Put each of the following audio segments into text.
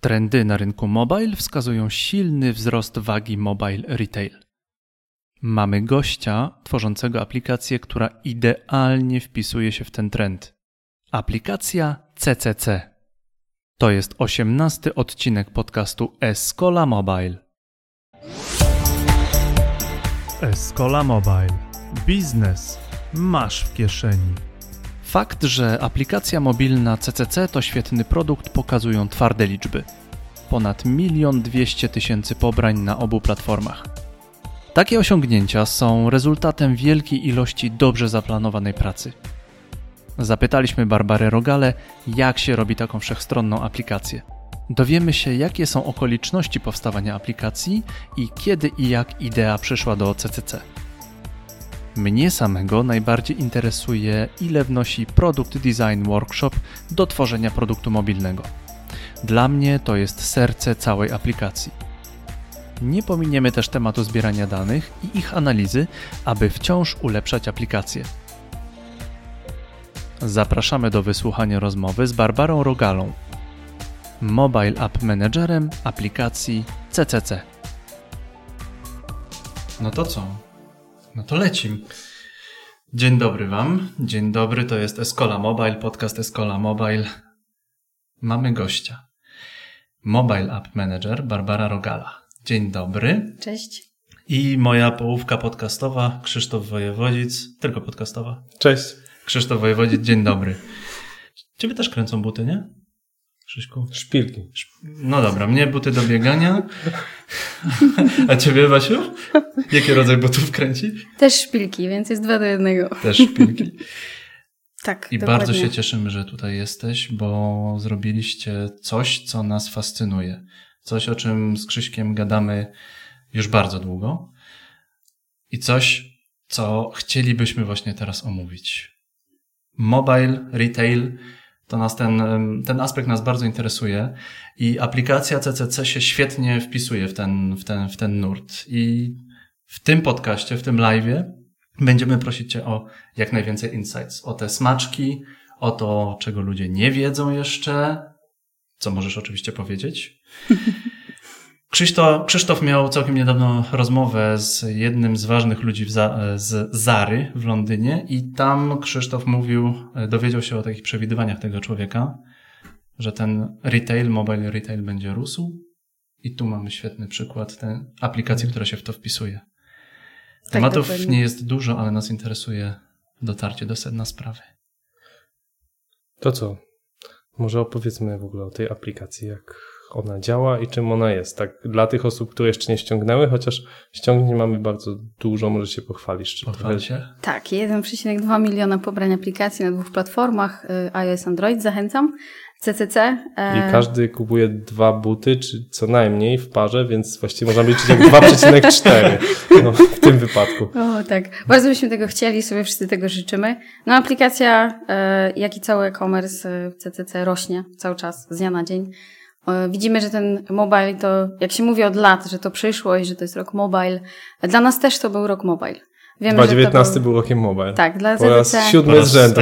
Trendy na rynku mobile wskazują silny wzrost wagi mobile retail. Mamy gościa tworzącego aplikację, która idealnie wpisuje się w ten trend. Aplikacja CCC. To jest osiemnasty odcinek podcastu Escola Mobile. Escola Mobile. Biznes masz w kieszeni. Fakt, że aplikacja mobilna CCC to świetny produkt pokazują twarde liczby. Ponad milion dwieście tysięcy pobrań na obu platformach. Takie osiągnięcia są rezultatem wielkiej ilości dobrze zaplanowanej pracy. Zapytaliśmy Barbarę Rogale, jak się robi taką wszechstronną aplikację. Dowiemy się, jakie są okoliczności powstawania aplikacji i kiedy i jak idea przyszła do CCC. Mnie samego najbardziej interesuje, ile wnosi Product Design Workshop do tworzenia produktu mobilnego. Dla mnie to jest serce całej aplikacji. Nie pominiemy też tematu zbierania danych i ich analizy, aby wciąż ulepszać aplikację. Zapraszamy do wysłuchania rozmowy z Barbarą Rogalą, Mobile App Managerem aplikacji CCC. No to co? No to lecim. Dzień dobry Wam. Dzień dobry, to jest Escola Mobile, podcast Escola Mobile. Mamy gościa. Mobile App Manager Barbara Rogala. Dzień dobry. Cześć. I moja połówka podcastowa, Krzysztof Wojewodzic, tylko podcastowa. Cześć. Krzysztof Wojewodzic, dzień dobry. Ciebie też kręcą buty, nie? Krzyśku? Szpilki. No dobra, mnie buty do biegania. A ciebie, Wasiu? Jaki rodzaj butów kręci? Też szpilki, więc jest dwa do jednego. Też szpilki. tak, I dokładnie. bardzo się cieszymy, że tutaj jesteś, bo zrobiliście coś, co nas fascynuje. Coś, o czym z Krzyśkiem gadamy już bardzo długo. I coś, co chcielibyśmy właśnie teraz omówić. Mobile, retail, to nas ten, ten aspekt nas bardzo interesuje i aplikacja CCC się świetnie wpisuje w ten, w ten, w ten nurt. I w tym podcaście, w tym live'ie będziemy prosić Cię o jak najwięcej insights, o te smaczki, o to, czego ludzie nie wiedzą jeszcze, co możesz oczywiście powiedzieć. Krzysztof, Krzysztof miał całkiem niedawno rozmowę z jednym z ważnych ludzi z Zary w Londynie i tam Krzysztof mówił, dowiedział się o takich przewidywaniach tego człowieka, że ten retail, mobile retail będzie rósł i tu mamy świetny przykład tej aplikacji, która się w to wpisuje. Tematów tak, nie jest dużo, ale nas interesuje dotarcie do sedna sprawy. To co? Może opowiedzmy w ogóle o tej aplikacji, jak ona działa i czym ona jest. Tak dla tych osób, które jeszcze nie ściągnęły, chociaż ściągnięć mamy bardzo dużo, może się pochwalić. Czy Pochwal się. Tak, 1,2 miliona pobrań aplikacji na dwóch platformach y, iOS, Android, zachęcam. CCC. E... I każdy kupuje dwa buty, czy co najmniej w parze, więc właściwie można liczyć jak 2,4 no, w tym wypadku. O tak, bardzo byśmy tego chcieli, sobie wszyscy tego życzymy. No aplikacja, e, jak i cały e-commerce w CCC rośnie cały czas, z dnia na dzień. Widzimy, że ten mobile to, jak się mówi od lat, że to przyszłość, że to jest rok mobile. Dla nas też to był rok mobile. Wiemy, 2019 był... był rokiem mobile. Tak, dla Po raz ZDC. siódmy z rzędu.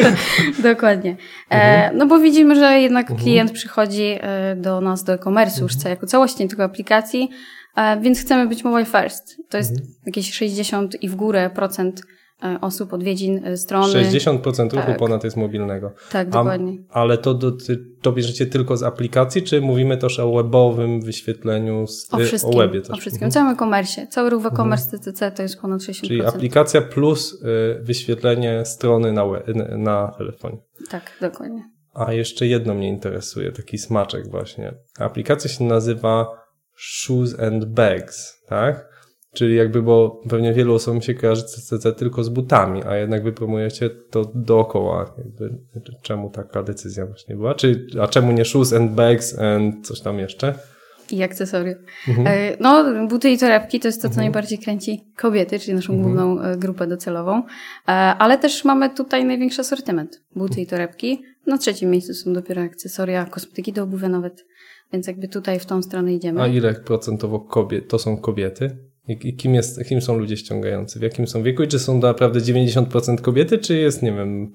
Dokładnie. E, no bo widzimy, że jednak mhm. klient przychodzi e, do nas do e-commerce już mhm. jako całości, nie tylko aplikacji, e, więc chcemy być mobile first. To jest mhm. jakieś 60 i w górę procent E, osób, odwiedzin e, strony. 60% ruchu tak. ponad jest mobilnego. Tak, dokładnie. A, ale to, doty, to bierzecie tylko z aplikacji, czy mówimy też o webowym wyświetleniu, z, o, wszystkim, o webie też? O wszystkim, mhm. całym e-commerce. Cały ruch w e-commerce mhm. TCC to jest ponad 60%. Czyli aplikacja plus y, wyświetlenie strony na, web, na telefonie. Tak, dokładnie. A jeszcze jedno mnie interesuje, taki smaczek właśnie. Aplikacja się nazywa Shoes and Bags, tak? Czyli jakby, bo pewnie wielu osobom się kojarzy CCC tylko z butami, a jednak wy promujecie to dookoła. Jakby, czemu taka decyzja właśnie była? Czy, a czemu nie shoes and bags and coś tam jeszcze? I akcesoria. Mhm. E, no, buty i torebki to jest to, co mhm. najbardziej kręci kobiety, czyli naszą mhm. główną e, grupę docelową. E, ale też mamy tutaj największy asortyment. Buty i torebki. Na trzecim miejscu są dopiero akcesoria, kosmetyki do obuwia nawet. Więc jakby tutaj w tą stronę idziemy. A ile procentowo kobiet to są kobiety? I kim, jest, kim są ludzie ściągający? W jakim są wieku? I czy są naprawdę 90% kobiety, czy jest, nie wiem,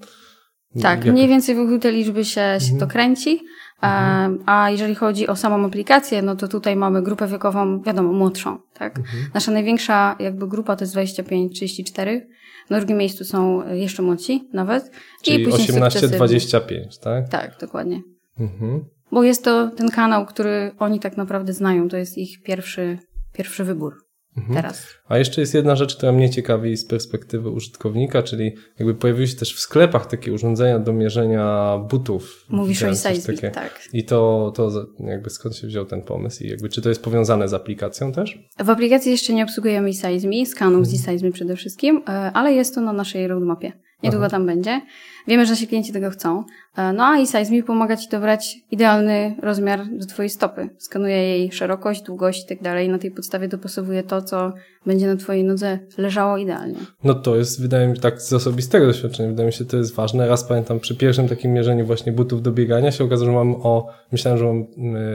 Tak, Jak... mniej więcej wokół tej liczby się, się to mhm. kręci. Mhm. A jeżeli chodzi o samą aplikację, no to tutaj mamy grupę wiekową, wiadomo, młodszą, tak? Mhm. Nasza największa jakby grupa to jest 25-34. Na drugim miejscu są jeszcze młodsi nawet. Czyli 18-25, tak? Tak, dokładnie. Mhm. Bo jest to ten kanał, który oni tak naprawdę znają. To jest ich pierwszy, pierwszy wybór mhm. teraz. A jeszcze jest jedna rzecz, która mnie ciekawi z perspektywy użytkownika, czyli jakby pojawiły się też w sklepach takie urządzenia do mierzenia butów. Mówisz o Seismic, tak. I to, to jakby skąd się wziął ten pomysł i jakby czy to jest powiązane z aplikacją też? W aplikacji jeszcze nie obsługujemy e-Seismi, skanów z e-Seismi przede wszystkim, e, ale jest to na naszej roadmapie. Niedługo tam będzie. Wiemy, że nasi klienci tego chcą. E, no a eSize pomaga Ci dobrać idealny rozmiar do Twojej stopy. Skanuje jej szerokość, długość i tak dalej. Na tej podstawie dopasowuje to, co będzie na Twojej nodze leżało idealnie. No to jest, wydaje mi się, tak z osobistego doświadczenia, wydaje mi się, to jest ważne. Raz pamiętam, przy pierwszym takim mierzeniu właśnie butów do biegania się okazało, że mam o, myślałem, że mam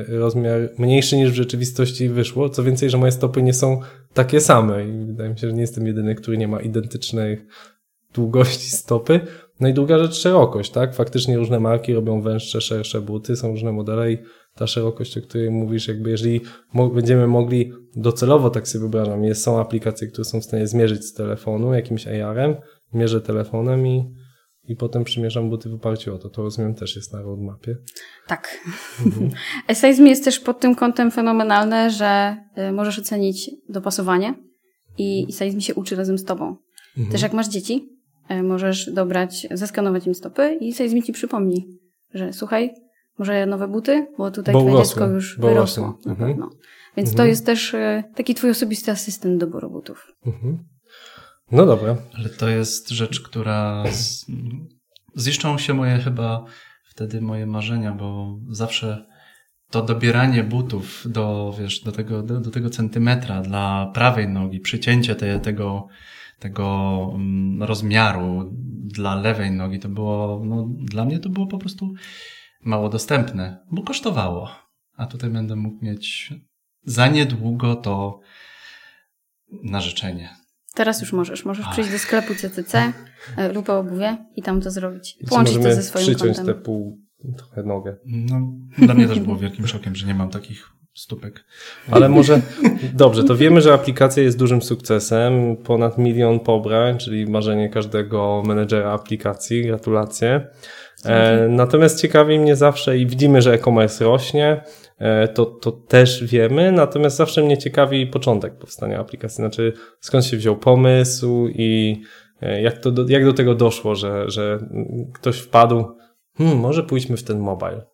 rozmiar mniejszy niż w rzeczywistości wyszło. Co więcej, że moje stopy nie są takie same i wydaje mi się, że nie jestem jedyny, który nie ma identycznej długości stopy. No i druga rzecz, szerokość, tak? Faktycznie różne marki robią węższe, szersze buty, są różne modele i ta szerokość, o której mówisz, jakby jeżeli będziemy mogli docelowo, tak sobie wyobrażam, jest, są aplikacje, które są w stanie zmierzyć z telefonu jakimś AR-em, mierzę telefonem i, i potem przymierzam buty w oparciu o to. To rozumiem też jest na roadmapie. Tak. Mhm. Esseizm jest też pod tym kątem fenomenalne, że y, możesz ocenić dopasowanie i Esseizm się uczy razem z tobą. Mhm. Też jak masz dzieci, możesz dobrać, zeskanować im stopy i Seismi ci przypomni, że słuchaj, może nowe buty, bo tutaj bo twoje dziecko już wyrosło. Mhm. Więc mhm. to jest też e, taki twój osobisty asystent doboru butów. Mhm. No dobra. Ale to jest rzecz, która z... ziszczą się moje chyba wtedy moje marzenia, bo zawsze to dobieranie butów do, wiesz, do tego, do, do tego centymetra dla prawej nogi, przycięcie te, tego tego mm, rozmiaru dla lewej nogi to było, no, dla mnie to było po prostu mało dostępne, bo kosztowało. A tutaj będę mógł mieć za niedługo to na życzenie. Teraz już możesz. Możesz Ach. przyjść do sklepu CCC e, lub obuwie i tam to zrobić. Połączyć to ze swoim przyciąć kontem. tę pół trochę nogę. No, dla mnie też było wielkim szokiem, że nie mam takich stópek. Ale może, dobrze, to wiemy, że aplikacja jest dużym sukcesem, ponad milion pobrań, czyli marzenie każdego menedżera aplikacji, gratulacje. E, natomiast ciekawi mnie zawsze i widzimy, że e-commerce rośnie, e, to, to też wiemy, natomiast zawsze mnie ciekawi początek powstania aplikacji, znaczy skąd się wziął pomysł i e, jak, to, jak do tego doszło, że, że ktoś wpadł, hmm, może pójdźmy w ten mobile.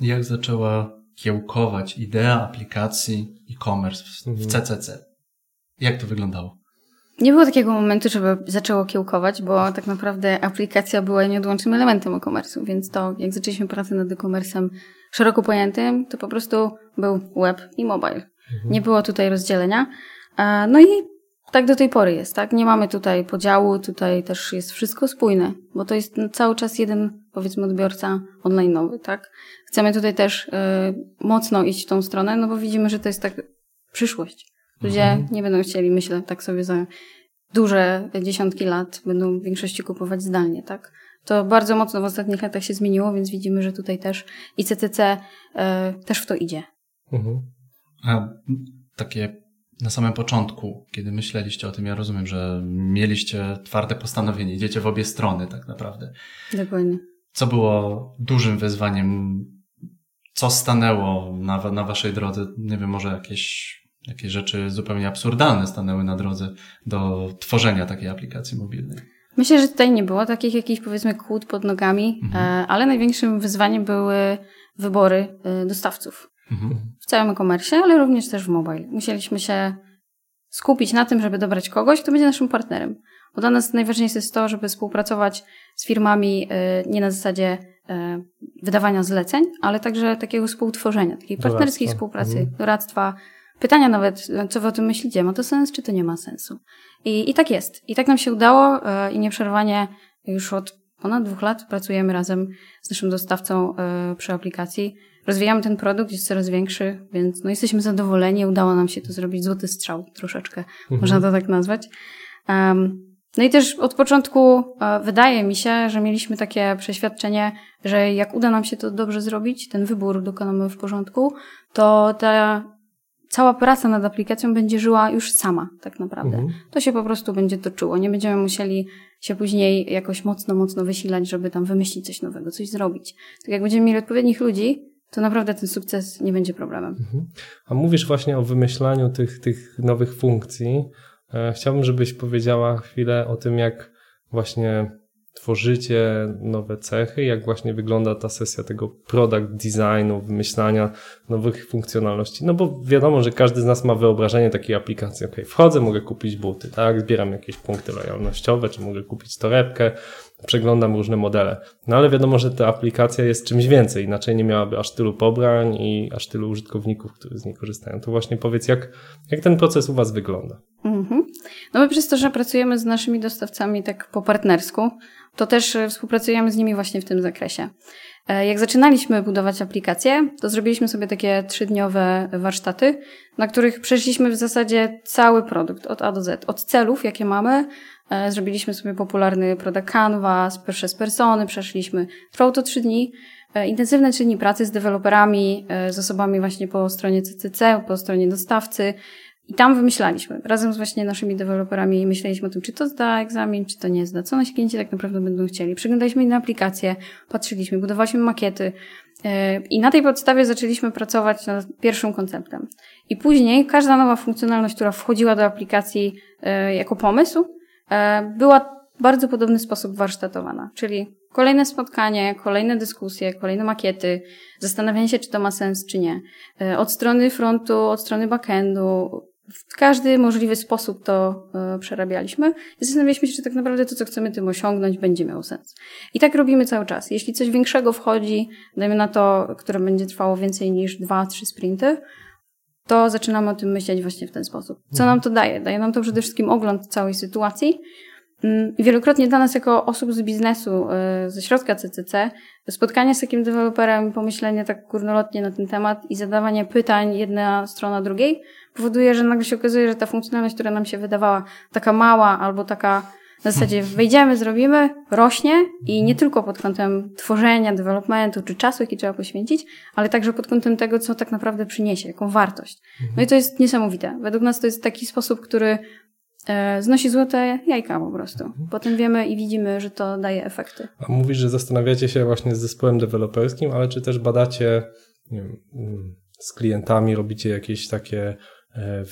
Jak zaczęła kiełkować idea aplikacji e-commerce w, mhm. CCC. Jak to wyglądało? Nie było takiego momentu, żeby zaczęło kiełkować, bo tak naprawdę aplikacja była nieodłącznym elementem e-commerce'u, więc to jak zaczęliśmy pracę nad e-commerce'em szeroko pojętym, to po prostu był web i mobile. Mhm. Nie było tutaj rozdzielenia. No i tak do tej pory jest, tak? Nie mamy tutaj podziału, tutaj też jest wszystko spójne, bo to jest cały czas jeden, powiedzmy, odbiorca online'owy, tak? Chcemy tutaj też y, mocno iść w tą stronę, no bo widzimy, że to jest tak przyszłość. Ludzie mhm. nie będą chcieli, myślę, tak sobie za duże dziesiątki lat będą w większości kupować zdalnie, tak? To bardzo mocno w ostatnich latach się zmieniło, więc widzimy, że tutaj też i CCC y, też w to idzie. Mhm. A takie na samym początku, kiedy myśleliście o tym, ja rozumiem, że mieliście twarde postanowienie, idziecie w obie strony tak naprawdę. Dokładnie. Co było dużym wyzwaniem? Co stanęło na, na waszej drodze? Nie wiem, może jakieś, jakieś rzeczy zupełnie absurdalne stanęły na drodze do tworzenia takiej aplikacji mobilnej? Myślę, że tutaj nie było takich jakichś powiedzmy kłód pod nogami, mhm. E, ale największym wyzwaniem były wybory e, dostawców. Mhm. W całym e-commerce, ale również też w mobile. Musieliśmy się skupić na tym, żeby dobrać kogoś, kto będzie naszym partnerem. Bo dla nas najważniejsze jest to, żeby współpracować z firmami e, nie na zasadzie e, wydawania zleceń, ale także takiego współtworzenia, takiej partnerskiej współpracy, mhm. doradztwa, pytania nawet, co wy o tym myślicie, ma to sens, czy to nie ma sensu. I, i tak jest. I tak nam się udało e, i nieprzerwanie już od ponad dwóch lat pracujemy razem z naszym dostawcą przy aplikacji rozwijamy ten produkt, jest coraz większy, więc no jesteśmy zadowoleni. Udało nam się to zrobić złoty strzał troszeczkę, mhm. można to tak nazwać. Um, No i też od początku e, wydaje mi się, że mieliśmy takie przeświadczenie, że jak uda nam się to dobrze zrobić, ten wybór dokonamy w porządku, to ta cała praca nad aplikacją będzie żyła już sama, tak naprawdę. Mhm. To się po prostu będzie toczyło. Nie będziemy musieli się później jakoś mocno, mocno wysilać, żeby tam wymyślić coś nowego, coś zrobić. Tak jak będziemy mieli odpowiednich ludzi, to naprawdę ten sukces nie będzie problemem. Mhm. A mówisz właśnie o wymyślaniu tych, tych nowych funkcji. E, chciałbym, żebyś powiedziała chwilę o tym, jak właśnie tworzycie nowe cechy, jak właśnie wygląda ta sesja tego product designu, wymyślania nowych funkcjonalności. No bo wiadomo, że każdy z nas ma wyobrażenie takiej aplikacji. Ok, wchodzę, mogę kupić buty, tak? Zbieram jakieś punkty lojalnościowe, czy mogę kupić torebkę, przeglądam różne modele. No ale wiadomo, że ta aplikacja jest czymś więcej, inaczej nie miałaby aż tylu pobrań i aż tylu użytkowników, którzy z niej korzystają. To właśnie powiedz, jak, jak ten proces u Was wygląda? Mhm. No my przez to, że pracujemy z naszymi dostawcami tak po partnersku, to też e, współpracujemy z nimi właśnie w tym zakresie. E, jak zaczynaliśmy budować aplikację, to zrobiliśmy sobie takie trzydniowe warsztaty, na których przeszliśmy w zasadzie cały produkt od A do Z. Od celów, jakie mamy, zrobiliśmy sobie popularny product canvas, przez persony przeszliśmy. Trwało to trzy dni. Intensywne trzy dni pracy z deweloperami, z osobami właśnie po stronie CCC, po stronie dostawcy, i tam wymyślaliśmy, razem z właśnie naszymi deweloperami myśleliśmy o tym, czy to zda egzamin, czy to nie zda, co nasi klienci tak naprawdę będą chcieli. Przeglądaliśmy inne aplikacje, patrzyliśmy, budowaliśmy makiety e, i na tej podstawie zaczęliśmy pracować nad pierwszym konceptem. I później każda nowa funkcjonalność, która wchodziła do aplikacji e, jako pomysł, e, była w bardzo podobny sposób warsztatowana, czyli kolejne spotkanie, kolejne dyskusje, kolejne makiety, zastanawianie się, czy to ma sens, czy nie. Od strony frontu, od strony backendu, w każdy możliwy sposób to e, przerabialiśmy i zastanawialiśmy się, czy tak naprawdę to, co chcemy tym osiągnąć, będzie miało sens. I tak robimy cały czas. Jeśli coś większego wchodzi, dajmy na to, które będzie trwało więcej niż dwa, trzy sprinty, to zaczynamy o tym myśleć właśnie w ten sposób. Co nam to daje? Daje nam to przede wszystkim ogląd całej sytuacji. Mm, wielokrotnie dla nas, jako osób z biznesu, e, ze środka CCC, spotkanie z takim deweloperem, pomyślenie tak górnolotnie na ten temat i zadawanie pytań jedna strona drugiej, powoduje, że nagle się okazuje, że ta funkcjonalność, która nam się wydawała taka mała albo taka na zasadzie wejdziemy, zrobimy, rośnie i nie tylko pod kątem tworzenia, developmentu czy czasu, jaki trzeba poświęcić, ale także pod kątem tego, co tak naprawdę przyniesie, jaką wartość. No i to jest niesamowite. Według nas to jest taki sposób, który e, znosi złote jajka po prostu. Potem wiemy i widzimy, że to daje efekty. A mówisz, że zastanawiacie się właśnie z zespołem deweloperskim, ale czy też badacie wiem, mm, z klientami, robicie jakieś takie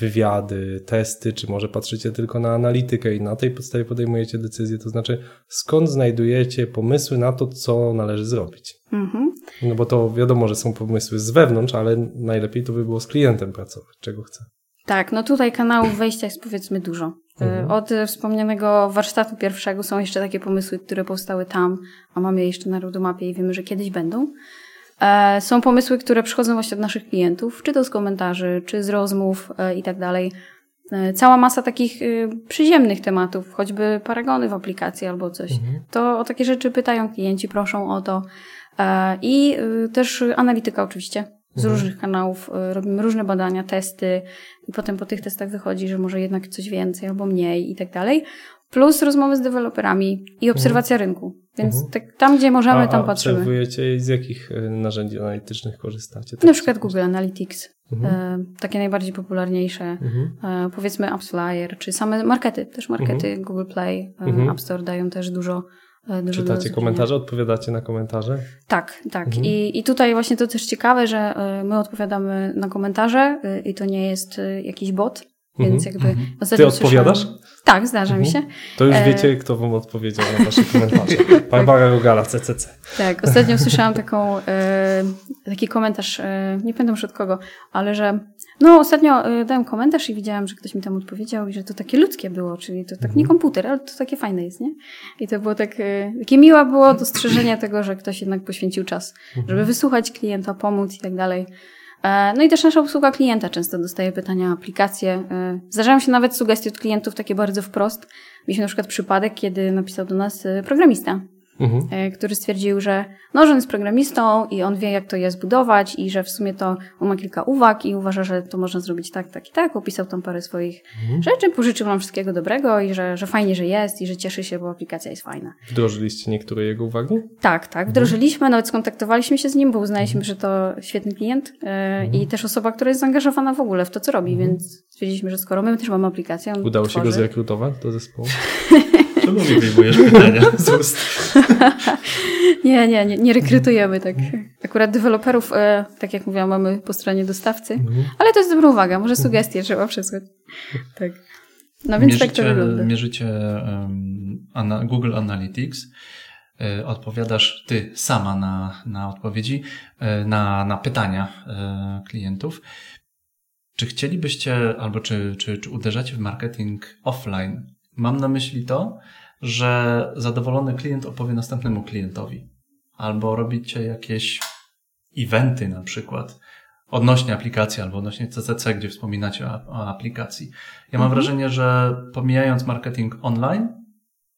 wywiady, testy, czy może patrzycie tylko na analitykę i na tej podstawie podejmujecie decyzje, to znaczy skąd znajdujecie pomysły na to, co należy zrobić. Mhm. No bo to wiadomo, że są pomysły z wewnątrz, ale najlepiej to by było z klientem pracować, czego chce. Tak, no tutaj kanałów wejścia jest powiedzmy dużo. E, mhm. Od wspomnianego warsztatu pierwszego są jeszcze takie pomysły, które powstały tam, a mamy je jeszcze na roadmapie i wiemy, że kiedyś będą. E, są pomysły, które przychodzą właśnie od naszych klientów, czy to z komentarzy, czy z rozmów e, i tak dalej. E, cała masa takich przyziemnych tematów, choćby paragony w aplikacji albo coś. Mhm. To o takie rzeczy pytają klienci, proszą o to. I też analityka oczywiście. Z mhm. różnych kanałów robimy różne badania, testy i potem po tych testach wychodzi, że może jednak coś więcej albo mniej i tak dalej. Plus rozmowy z deweloperami i obserwacja mhm. rynku. Więc mhm. tak, tam, gdzie możemy, a, tam patrzymy. obserwujecie z jakich e, narzędzi analitycznych korzystacie? Tak Na przykład Google Analytics. Mhm. E, takie najbardziej popularniejsze. Mhm. E, powiedzmy AppsFlyer, czy same markety. Też markety mhm. Google Play, e, mhm. App Store dają też dużo e, Czytacie komentarze, odpowiadacie na komentarze? Tak, tak. Mhm. I, I tutaj właśnie to też ciekawe, że my odpowiadamy na komentarze i to nie jest jakiś bot, więc jakby... Ty odpowiadasz? Tak, zdarza mi mhm. się. To już e, wiecie, kto wam odpowiedział na wasze komentarze. Barbara Rogala, CCC. Tak, ostatnio słyszałam taką, e, taki komentarz, e, nie pamiętam już od kogo, ale że no ostatnio dałem komentarz i widziałam, że ktoś mi tam odpowiedział i że to takie ludzkie było, czyli to tak mhm. nie komputer, ale to takie fajne jest, nie? I to było tak, takie miłe było dostrzeżenie tego, że ktoś jednak poświęcił czas, mhm. żeby wysłuchać klienta, pomóc i tak dalej. E, no i też nasza usługa klienta często dostaje pytania o aplikacje. E, zdarzają się nawet sugestie od klientów takie bardzo wprost. Mieliśmy na przykład przypadek, kiedy napisał do nas e, programista. Mhm. E, który stwierdził, że, no, że on jest programistą i on wie, jak to je zbudować i że w sumie to on ma kilka uwag i uważa, że to można zrobić tak, tak i tak. Opisał tam parę swoich mhm. rzeczy, pożyczył nam wszystkiego dobrego i że, że fajnie, że jest i że cieszy się, bo aplikacja jest fajna. Wdrożyliście niektóre jego uwagi? Tak, tak. Mhm. Wdrożyliśmy, mhm. nawet skontaktowaliśmy się z nim, bo uznaliśmy, że to świetny klient e, i też osoba, która jest zaangażowana w ogóle w to, co robi, więc stwierdziliśmy, że skoro my też mamy aplikację, Udało tworzy... się go zrekrutować do zespołu? Czemu mi wyjmujesz pytania z ust? nie, nie, nie, nie rekrutujemy tak. Akurat deweloperów, e, tak jak mówiłam, mamy po stronie dostawcy, mhm. ale to jest dobra uwaga, może sugestie trzeba przesłać. Tak. No więc mierzycie, tak to wygląda. Mierzycie um, ana, Google Analytics, y, odpowiadasz ty sama na, na odpowiedzi, y, na, na pytania y, klientów. Czy chcielibyście, albo czy, czy, czy uderzacie w marketing offline? Mam na myśli to, że zadowolony klient opowie następnemu klientowi. Albo robicie jakieś eventy na przykład odnośnie aplikacji albo odnośnie CCC, gdzie wspominacie o, o aplikacji. Ja mam mhm. wrażenie, że pomijając marketing online,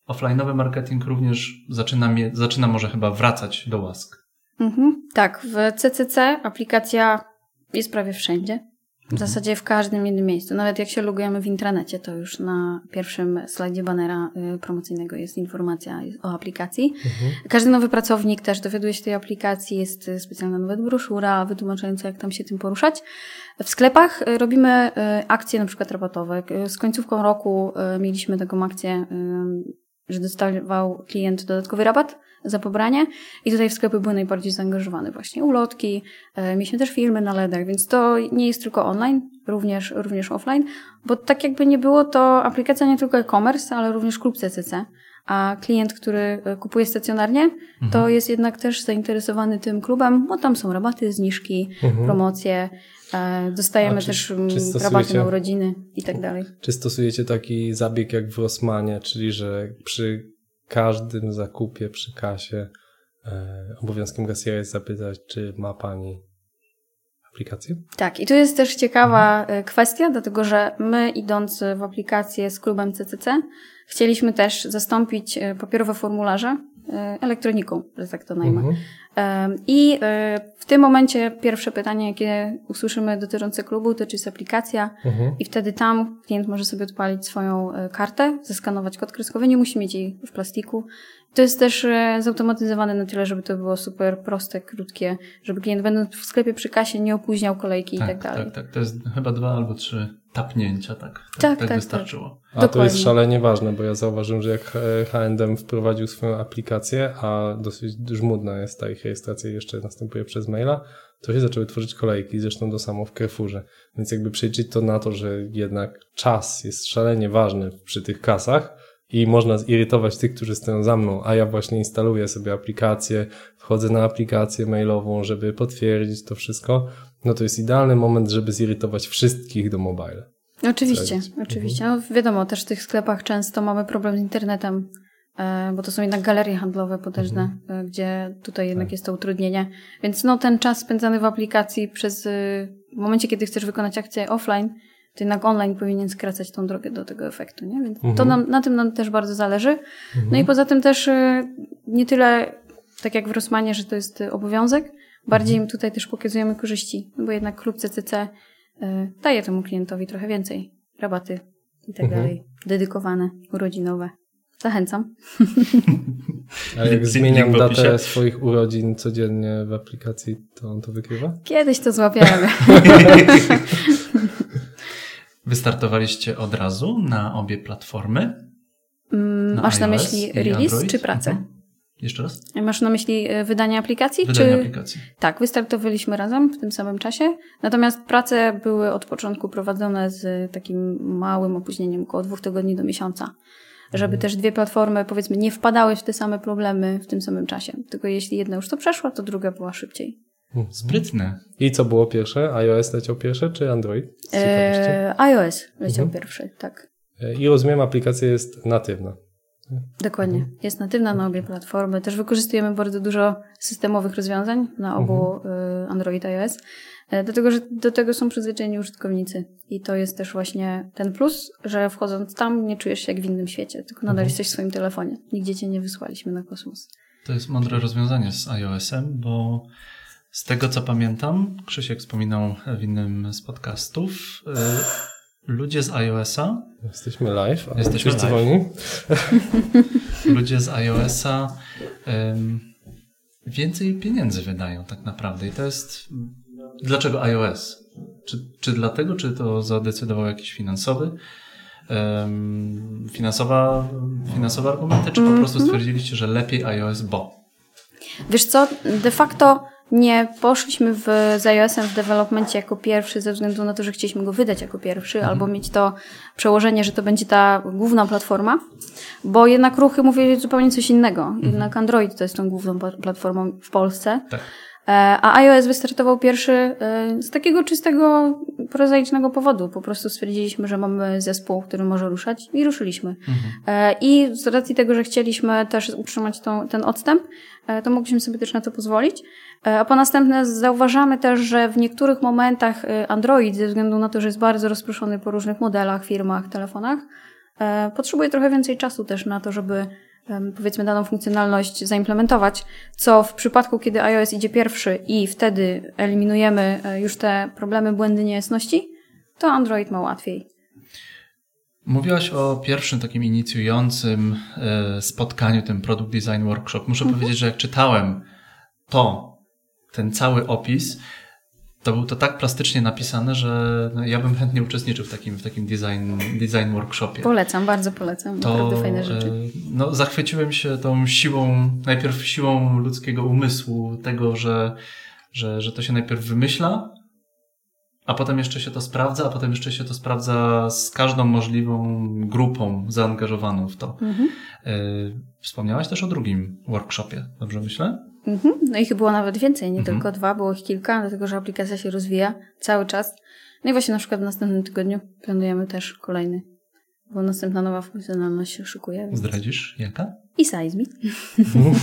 offline'owy marketing również zaczyna, zaczyna może chyba wracać do łask. Mhm. Tak, w CCC aplikacja jest prawie wszędzie. W zasadzie w każdym innym miejscu. Nawet jak się logujemy w intranecie, to już na pierwszym slajdzie banera y, promocyjnego jest informacja o aplikacji. Mhm. Każdy nowy pracownik też dowiaduje się tej aplikacji, jest y, specjalna nawet broszura wytłumaczająca, jak tam się tym poruszać. W sklepach y, robimy akcje na przykład rabatowe. Z końcówką roku mieliśmy taką akcję, że dostawał klient dodatkowy rabat za pobranie i tutaj w sklepy były najbardziej zaangażowane właśnie ulotki, e, mieliśmy też filmy na LEDach, więc to nie jest tylko online, również, również offline, bo tak jakby nie było to aplikacja nie tylko e-commerce, ale również klub CCC, a klient, który e, kupuje stacjonarnie, mhm. to jest jednak też zainteresowany tym klubem, bo tam są rabaty, zniżki, mhm. promocje, Dostajemy czy, też mm, czy rabaty na urodziny i tak dalej. Czy stosujecie taki zabieg jak w Rossmanie, czyli że przy każdym zakupie przy kasie e, obowiązkiem kasjera jest zapytać, czy ma Pani aplikację? Tak, i tu jest też ciekawa mhm. E, kwestia, dlatego że my idąc w aplikację z klubem CCC chcieliśmy też zastąpić e, papierowe formularze elektroniką, że tak to najmę. Mhm. I w tym momencie pierwsze pytanie, jakie usłyszymy dotyczące klubu, to czy jest aplikacja mhm. i wtedy tam klient może sobie odpalić swoją e, kartę, zeskanować kod kreskowy, nie musi mieć jej w plastiku. To jest też e, zautomatyzowane na tyle, żeby to było super proste, krótkie, żeby klient będąc w sklepie przy kasie nie opóźniał kolejki tak, i tak dalej. Tak, tak, to jest chyba dwa albo trzy tapnięcia, tak, tak, tak, tak, tak wystarczyło. Tak. A Dokładnie. to jest szalenie ważne, bo ja zauważyłem, że jak H&M wprowadził swoją aplikację, a dosyć żmudna jest ta ich rejestracja jeszcze następuje przez maila, to się zaczęły tworzyć kolejki, zresztą to samo w Carrefourze. Więc jakby przejrzeć to na to, że jednak czas jest szalenie ważny przy tych kasach i można zirytować tych, którzy stoją za mną, a ja właśnie instaluję sobie aplikację, wchodzę na aplikację mailową, żeby potwierdzić to wszystko, no to jest idealny moment, żeby zirytować wszystkich do mobile. Oczywiście, oczywiście. No, wiadomo, też w tych sklepach często mamy problem z internetem, e, bo to są jednak galerie handlowe potężne, mhm. E, gdzie tutaj jednak tak. jest to utrudnienie. Więc no, ten czas spędzany w aplikacji przez, e, w momencie, kiedy chcesz wykonać akcję offline, to jednak online powinien skracać tą drogę do tego efektu, nie? Więc mhm. to nam, na tym nam też bardzo zależy. Mhm. No i poza tym też nie tyle, tak jak w Rosmanie, że to jest obowiązek, bardziej im tutaj też pokazujemy korzyści, bo jednak klub CCC E, daje temu klientowi trochę więcej. Rabaty i tak mhm. dalej. Dedykowane, urodzinowe. Zachęcam. A jak zmieniam datę swoich urodzin codziennie w aplikacji, to on to wykrywa? Kiedyś to złapiemy. Wystartowaliście od razu na obie platformy? Mm, na masz na myśli release czy pracę? Mhm. Jeszcze raz? Masz na myśli e, wydanie aplikacji? Wydanie czy... aplikacji. Tak, wystartowaliśmy razem w tym samym czasie. Natomiast prace były od początku prowadzone z takim małym opóźnieniem, około dwóch tygodni do miesiąca. Żeby mhm. też dwie platformy, powiedzmy, nie wpadały w te same problemy w tym samym czasie. Tylko jeśli jedna już to przeszła, to druga była szybciej. Mhm. Sprytne. I co było pierwsze? iOS leciał pierwsze, czy Android? Eee, iOS leciał mhm. pierwszy, tak. E, I rozumiem, aplikacja jest natywna. Dokładnie. Mhm. Jest natywna na obie platformy. Też wykorzystujemy bardzo dużo systemowych rozwiązań na obu mhm. Y, Android i iOS, e, dlatego że do tego są przyzwyczajeni użytkownicy. I to jest też właśnie ten plus, że wchodząc tam nie czujesz się jak w innym świecie, tylko nadal mhm. jesteś w swoim telefonie. Nigdzie cię nie wysłaliśmy na kosmos. To jest mądre rozwiązanie z iOS-em, bo z tego co pamiętam, Krzysiek wspominał w innym z podcastów, y, ludzie z iOS-a. Jesteśmy live. A Jesteśmy live. Dzwoni? ludzie z iOS-a um, więcej pieniędzy wydają tak naprawdę. I to jest. Dlaczego iOS? Czy, czy dlatego, czy to zadecydował jakiś finansowy? Um, finansowa, finansowe argumenty, czy po mhm. prostu stwierdziliście, że lepiej iOS, bo? Wiesz co, de facto nie poszliśmy w, z iOS-em w developmencie jako pierwszy ze względu na to, że chcieliśmy go wydać jako pierwszy mhm. albo mieć to przełożenie, że to będzie ta główna platforma, bo jednak ruchy mówię zupełnie coś innego. Mhm. Jednak Android to jest tą główną platformą w Polsce. Tak. E, a iOS wystartował pierwszy e, z takiego czystego, prozaicznego powodu. Po prostu stwierdziliśmy, że mamy zespół, który może ruszać i ruszyliśmy. Mhm. E, I z racji tego, że chcieliśmy też utrzymać tą, ten odstęp, to mogliśmy sobie też na to pozwolić. A po następne zauważamy też, że w niektórych momentach Android, ze względu na to, że jest bardzo rozproszony po różnych modelach, firmach, telefonach, potrzebuje trochę więcej czasu też na to, żeby powiedzmy daną funkcjonalność zaimplementować, co w przypadku, kiedy iOS idzie pierwszy i wtedy eliminujemy e, już te problemy, błędy, niejasności, to Android ma łatwiej. Mówiłaś o pierwszym takim inicjującym e, spotkaniu, tym Product Design Workshop. Muszę mhm. powiedzieć, że jak czytałem to, ten cały opis, to był to tak plastycznie napisane, że no, ja bym chętnie uczestniczył w takim, w takim design, design workshopie. Polecam, bardzo polecam. To, naprawdę fajne rzeczy. E, no, zachwyciłem się tą siłą, najpierw siłą ludzkiego umysłu, tego, że, że, że to się najpierw wymyśla, a potem jeszcze się to sprawdza, a potem jeszcze się to sprawdza z każdą możliwą grupą zaangażowaną w to. Mhm. E, wspomniałaś też o drugim workshopie, dobrze myślę? Mhm. No ich było nawet więcej, nie mhm. tylko dwa, było ich kilka, dlatego że aplikacja się rozwija cały czas. No i właśnie na przykład w następnym tygodniu planujemy też kolejny, bo następna nowa funkcjonalność się szykuje. Więc... Zdradzisz jaka? I Seismic.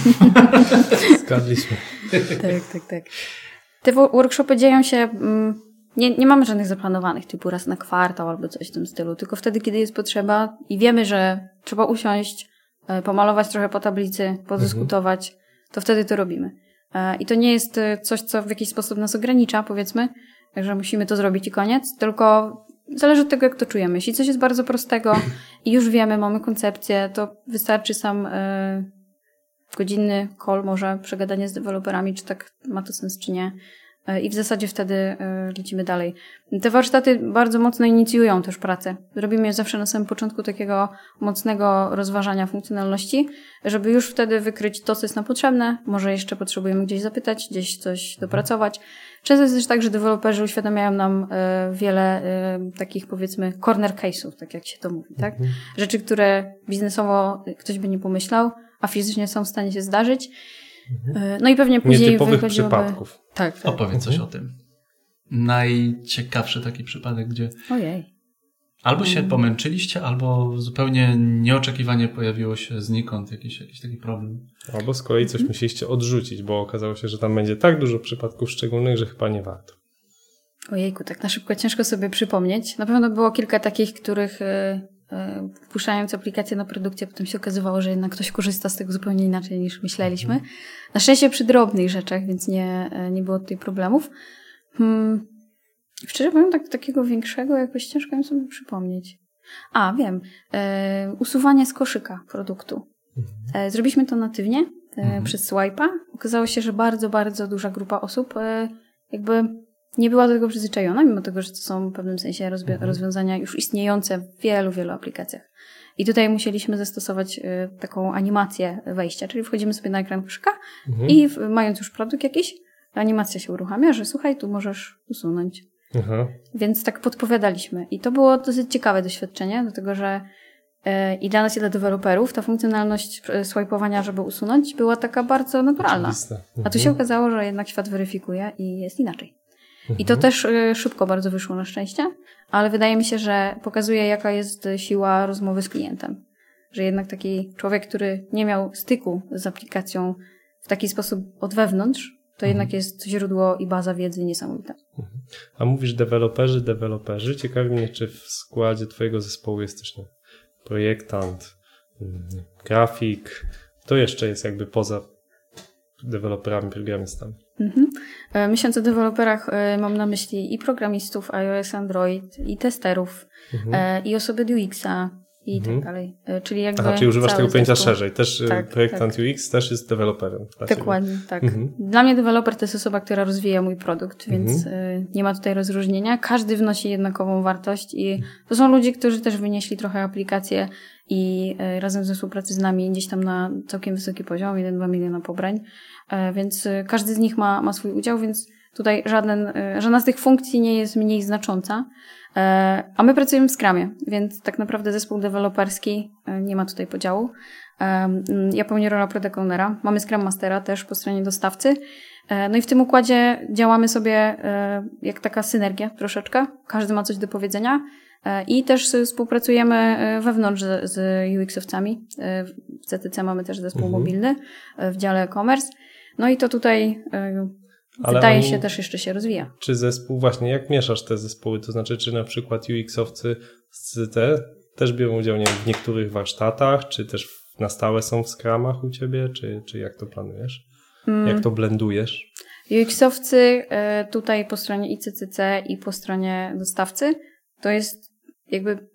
Zgadliśmy. tak, tak, tak. Te workshopy dzieją się, mm, nie, nie mamy żadnych zaplanowanych, typu raz na kwartał albo coś w tym stylu, tylko wtedy, kiedy jest potrzeba i wiemy, że trzeba usiąść, e, pomalować trochę po tablicy, podyskutować, to wtedy to robimy. E, I to nie jest e, coś, co w jakiś sposób nas ogranicza, powiedzmy, że musimy to zrobić i koniec, tylko zależy od tego, jak to czujemy. Jeśli coś jest bardzo prostego i już wiemy, mamy koncepcję, to wystarczy sam e, godzinny call, może przegadanie z deweloperami, czy tak ma to sens, czy nie. E, i w zasadzie wtedy e, lecimy dalej. Te warsztaty bardzo mocno inicjują też pracę. Robimy je zawsze na samym początku takiego mocnego rozważania funkcjonalności, żeby już wtedy wykryć to, co jest nam potrzebne. Może jeszcze potrzebujemy gdzieś zapytać, gdzieś coś dopracować. Często jest też tak, że deweloperzy uświadamiają nam e, wiele takich powiedzmy corner case'ów, tak jak się to mówi, tak? Mhm. Rzeczy, które biznesowo ktoś by nie pomyślał, a fizycznie są w stanie się zdarzyć Mhm. No i pewnie później Nietypowych wychodziłoby... przypadków. Tak, tak. Opowiedz coś mhm. o tym. Najciekawszy taki przypadek, gdzie Ojej. albo się mm. pomęczyliście, albo zupełnie nieoczekiwanie pojawiło się znikąd jakiś, jakiś taki problem. Albo z kolei coś musieliście odrzucić, bo okazało się, że tam będzie tak dużo przypadków szczególnych, że chyba nie warto. Ojejku, tak na szybko ciężko sobie przypomnieć. Na pewno było kilka takich, których E, wpuszczając aplikację na produkcję, potem się okazywało, że jednak ktoś korzysta z tego zupełnie inaczej niż myśleliśmy. Mhm. Na szczęście przy drobnych rzeczach, więc nie, e, nie było tutaj problemów. Hmm. Szczerze powiem, tak, takiego większego jakoś ciężko mi sobie przypomnieć. A, wiem. E, usuwanie z koszyka produktu. Mhm. E, zrobiliśmy to natywnie e, mhm. przez swipe'a. Okazało się, że bardzo, bardzo duża grupa osób e, jakby nie była do tego przyzwyczajona, mimo tego, że to są w pewnym sensie mhm. rozwiązania już istniejące w wielu, wielu aplikacjach. I tutaj musieliśmy zastosować y, taką animację wejścia, czyli wchodzimy sobie na ekran koszyka mhm. i mając już produkt jakiś, animacja się uruchamia, że słuchaj, tu możesz usunąć. Aha. Więc tak podpowiadaliśmy. I to było dosyć ciekawe doświadczenie, dlatego że y, i dla nas, i dla deweloperów ta funkcjonalność y, swipeowania, żeby usunąć, była taka bardzo naturalna. A tu się mhm. okazało, że jednak świat weryfikuje i jest inaczej. I to też y, szybko bardzo wyszło na szczęście, ale wydaje mi się, że pokazuje, jaka jest siła rozmowy z klientem. Że jednak taki człowiek, który nie miał styku z aplikacją w taki sposób od wewnątrz, to mhm. jednak jest źródło i baza wiedzy niesamowita. Mhm. A mówisz deweloperzy, deweloperzy. Ciekawi mnie, czy w składzie Twojego zespołu jest też projektant, mm, grafik. To jeszcze jest jakby poza deweloperami, programistami? Mhm. E, myśląc o deweloperach, e, mam na myśli i programistów iOS, Android, i testerów, mhm. i osoby UX-a, i tak mhm. tak dalej. E, czyli jakby Aha, czyli używasz tego pojęcia zespół. szerzej. Też e, tak, projektant tak. UX też jest deweloperem. Dokładnie, tak. Mhm. Dla mnie deweloper to jest osoba, która rozwija mój produkt, więc mhm. E, nie ma tutaj rozróżnienia. Każdy wnosi jednakową wartość i to są ludzie, którzy też wynieśli trochę aplikacje i razem ze współpracy z nami gdzieś tam na całkiem wysoki poziom, 1-2 miliona pobrań, więc każdy z nich ma, ma swój udział, więc tutaj żaden, żadna z tych funkcji nie jest mniej znacząca. E, a my pracujemy w Scrumie, więc tak naprawdę zespół deweloperski e, nie ma tutaj podziału. E, ja pełnię rolę product ownera. Mamy Scrum Mastera też po stronie dostawcy. No i w tym układzie działamy sobie jak taka synergia troszeczkę. Każdy ma coś do powiedzenia. I też współpracujemy wewnątrz z, z UX-owcami. W CTC mamy też zespół mhm. mobilny w dziale e-commerce. No i to tutaj ale Wydaje oni, się też jeszcze się rozwija. Czy zespół, właśnie jak mieszasz te zespoły, to znaczy czy na przykład UX-owcy z CT też biorą udział nie w niektórych warsztatach, czy też na stałe są w skramach u ciebie, czy, czy jak to planujesz? Mm. Jak to blendujesz? UX-owcy e, tutaj po stronie ICCC i po stronie dostawcy to jest jakby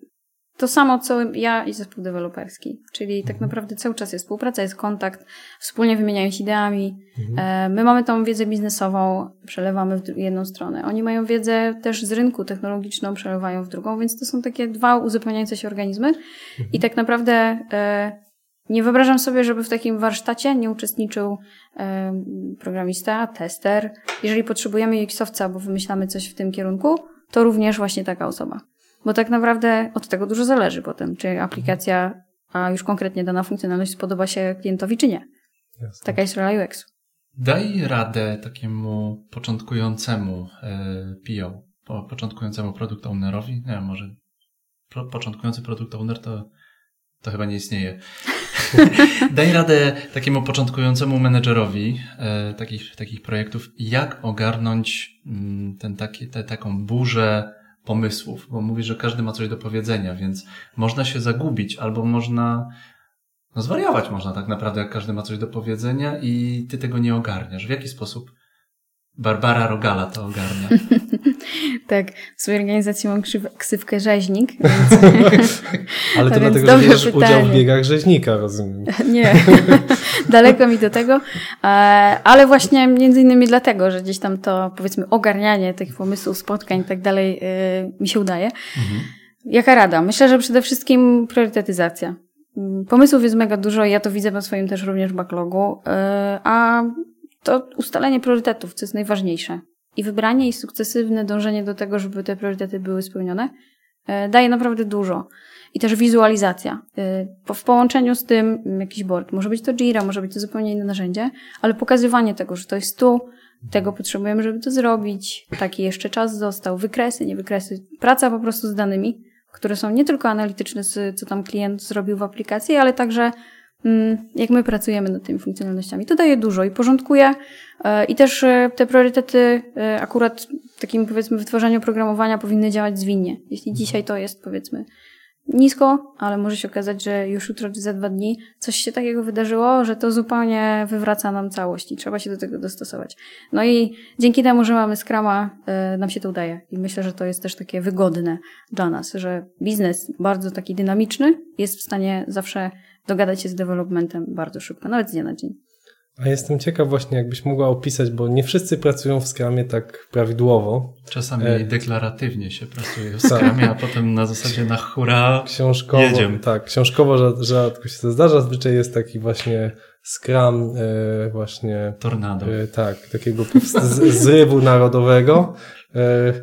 to samo, co ja i zespół deweloperski. Czyli tak mhm. naprawdę cały czas jest współpraca, jest kontakt, wspólnie wymieniają się ideami. Mhm. E, my mamy tą wiedzę biznesową, przelewamy w jedną stronę. Oni mają wiedzę też z rynku technologiczną, przelewają w drugą, więc to są takie dwa uzupełniające się organizmy. Mhm. I tak naprawdę e, nie wyobrażam sobie, żeby w takim warsztacie nie uczestniczył e, programista, tester. Jeżeli potrzebujemy UX-owca, bo wymyślamy coś w tym kierunku, to również właśnie taka osoba. Bo tak naprawdę od tego dużo zależy potem, czy aplikacja, a już konkretnie dana funkcjonalność spodoba się klientowi, czy nie. Jasne. Taka jest rola UX. Daj radę takiemu początkującemu e, PO, początkującemu produkt ownerowi. Nie wiem, może początkujący produkt owner to, to chyba nie istnieje. Daj radę takiemu początkującemu menedżerowi e, takich, takich projektów, jak ogarnąć mm, ten taki, te, taką burzę pomysłów, bo mówi, że każdy ma coś do powiedzenia, więc można się zagubić albo można no zwariować można tak naprawdę, jak każdy ma coś do powiedzenia i ty tego nie ogarniasz. W jaki sposób Barbara Rogala to ogarnia? tak, w swojej organizacji mam ksywkę rzeźnik. Więc... Ale to dlatego, że bierzesz udział w biegach rzeźnika, rozumiem. Nie, daleko mi do tego, e, ale właśnie między innymi dlatego, że gdzieś tam to powiedzmy ogarnianie tych pomysłów, spotkań i tak dalej e, mi się udaje. Mhm. Jaka rada? Myślę, że przede wszystkim priorytetyzacja. Mm, pomysłów jest mega dużo ja to widzę na swoim też również backlogu, e, a to ustalenie priorytetów, co jest najważniejsze. I wybranie i sukcesywne dążenie do tego, żeby te priorytety były spełnione, daje naprawdę dużo i też wizualizacja. Y, w połączeniu z tym jakiś board. Może być to Jira, może być to zupełnie inne narzędzie, ale pokazywanie tego, że to jest tu, tego potrzebujemy, żeby to zrobić, taki jeszcze czas został, wykresy, nie wykresy, praca po prostu z danymi, które są nie tylko analityczne, co tam klient zrobił w aplikacji, ale także mm, jak my pracujemy nad tymi funkcjonalnościami. To daje dużo i porządkuje e, i też e, te priorytety e, akurat w takim powiedzmy wytwarzaniu oprogramowania powinny działać zwinnie. Jeśli dzisiaj to jest powiedzmy nisko, ale może się okazać, że już jutro czy za dwa dni coś się takiego wydarzyło, że to zupełnie wywraca nam całość i trzeba się do tego dostosować. No i dzięki temu, że mamy Scrama, y, nam się to udaje. I myślę, że to jest też takie wygodne dla nas, że biznes bardzo taki dynamiczny jest w stanie zawsze dogadać się z developmentem bardzo szybko, nawet z dnia na dzień. A jestem ciekaw właśnie, jakbyś mogła opisać, bo nie wszyscy pracują w Scrumie tak prawidłowo. Czasami e... deklaratywnie się pracuje w tak. Scrumie, a potem na zasadzie na hura książkowo, jedziemy. Tak, książkowo rzadko się to zdarza. Zazwyczaj jest taki właśnie Scrum e, właśnie... Tornado. E, tak, takiego z, zrywu narodowego. E,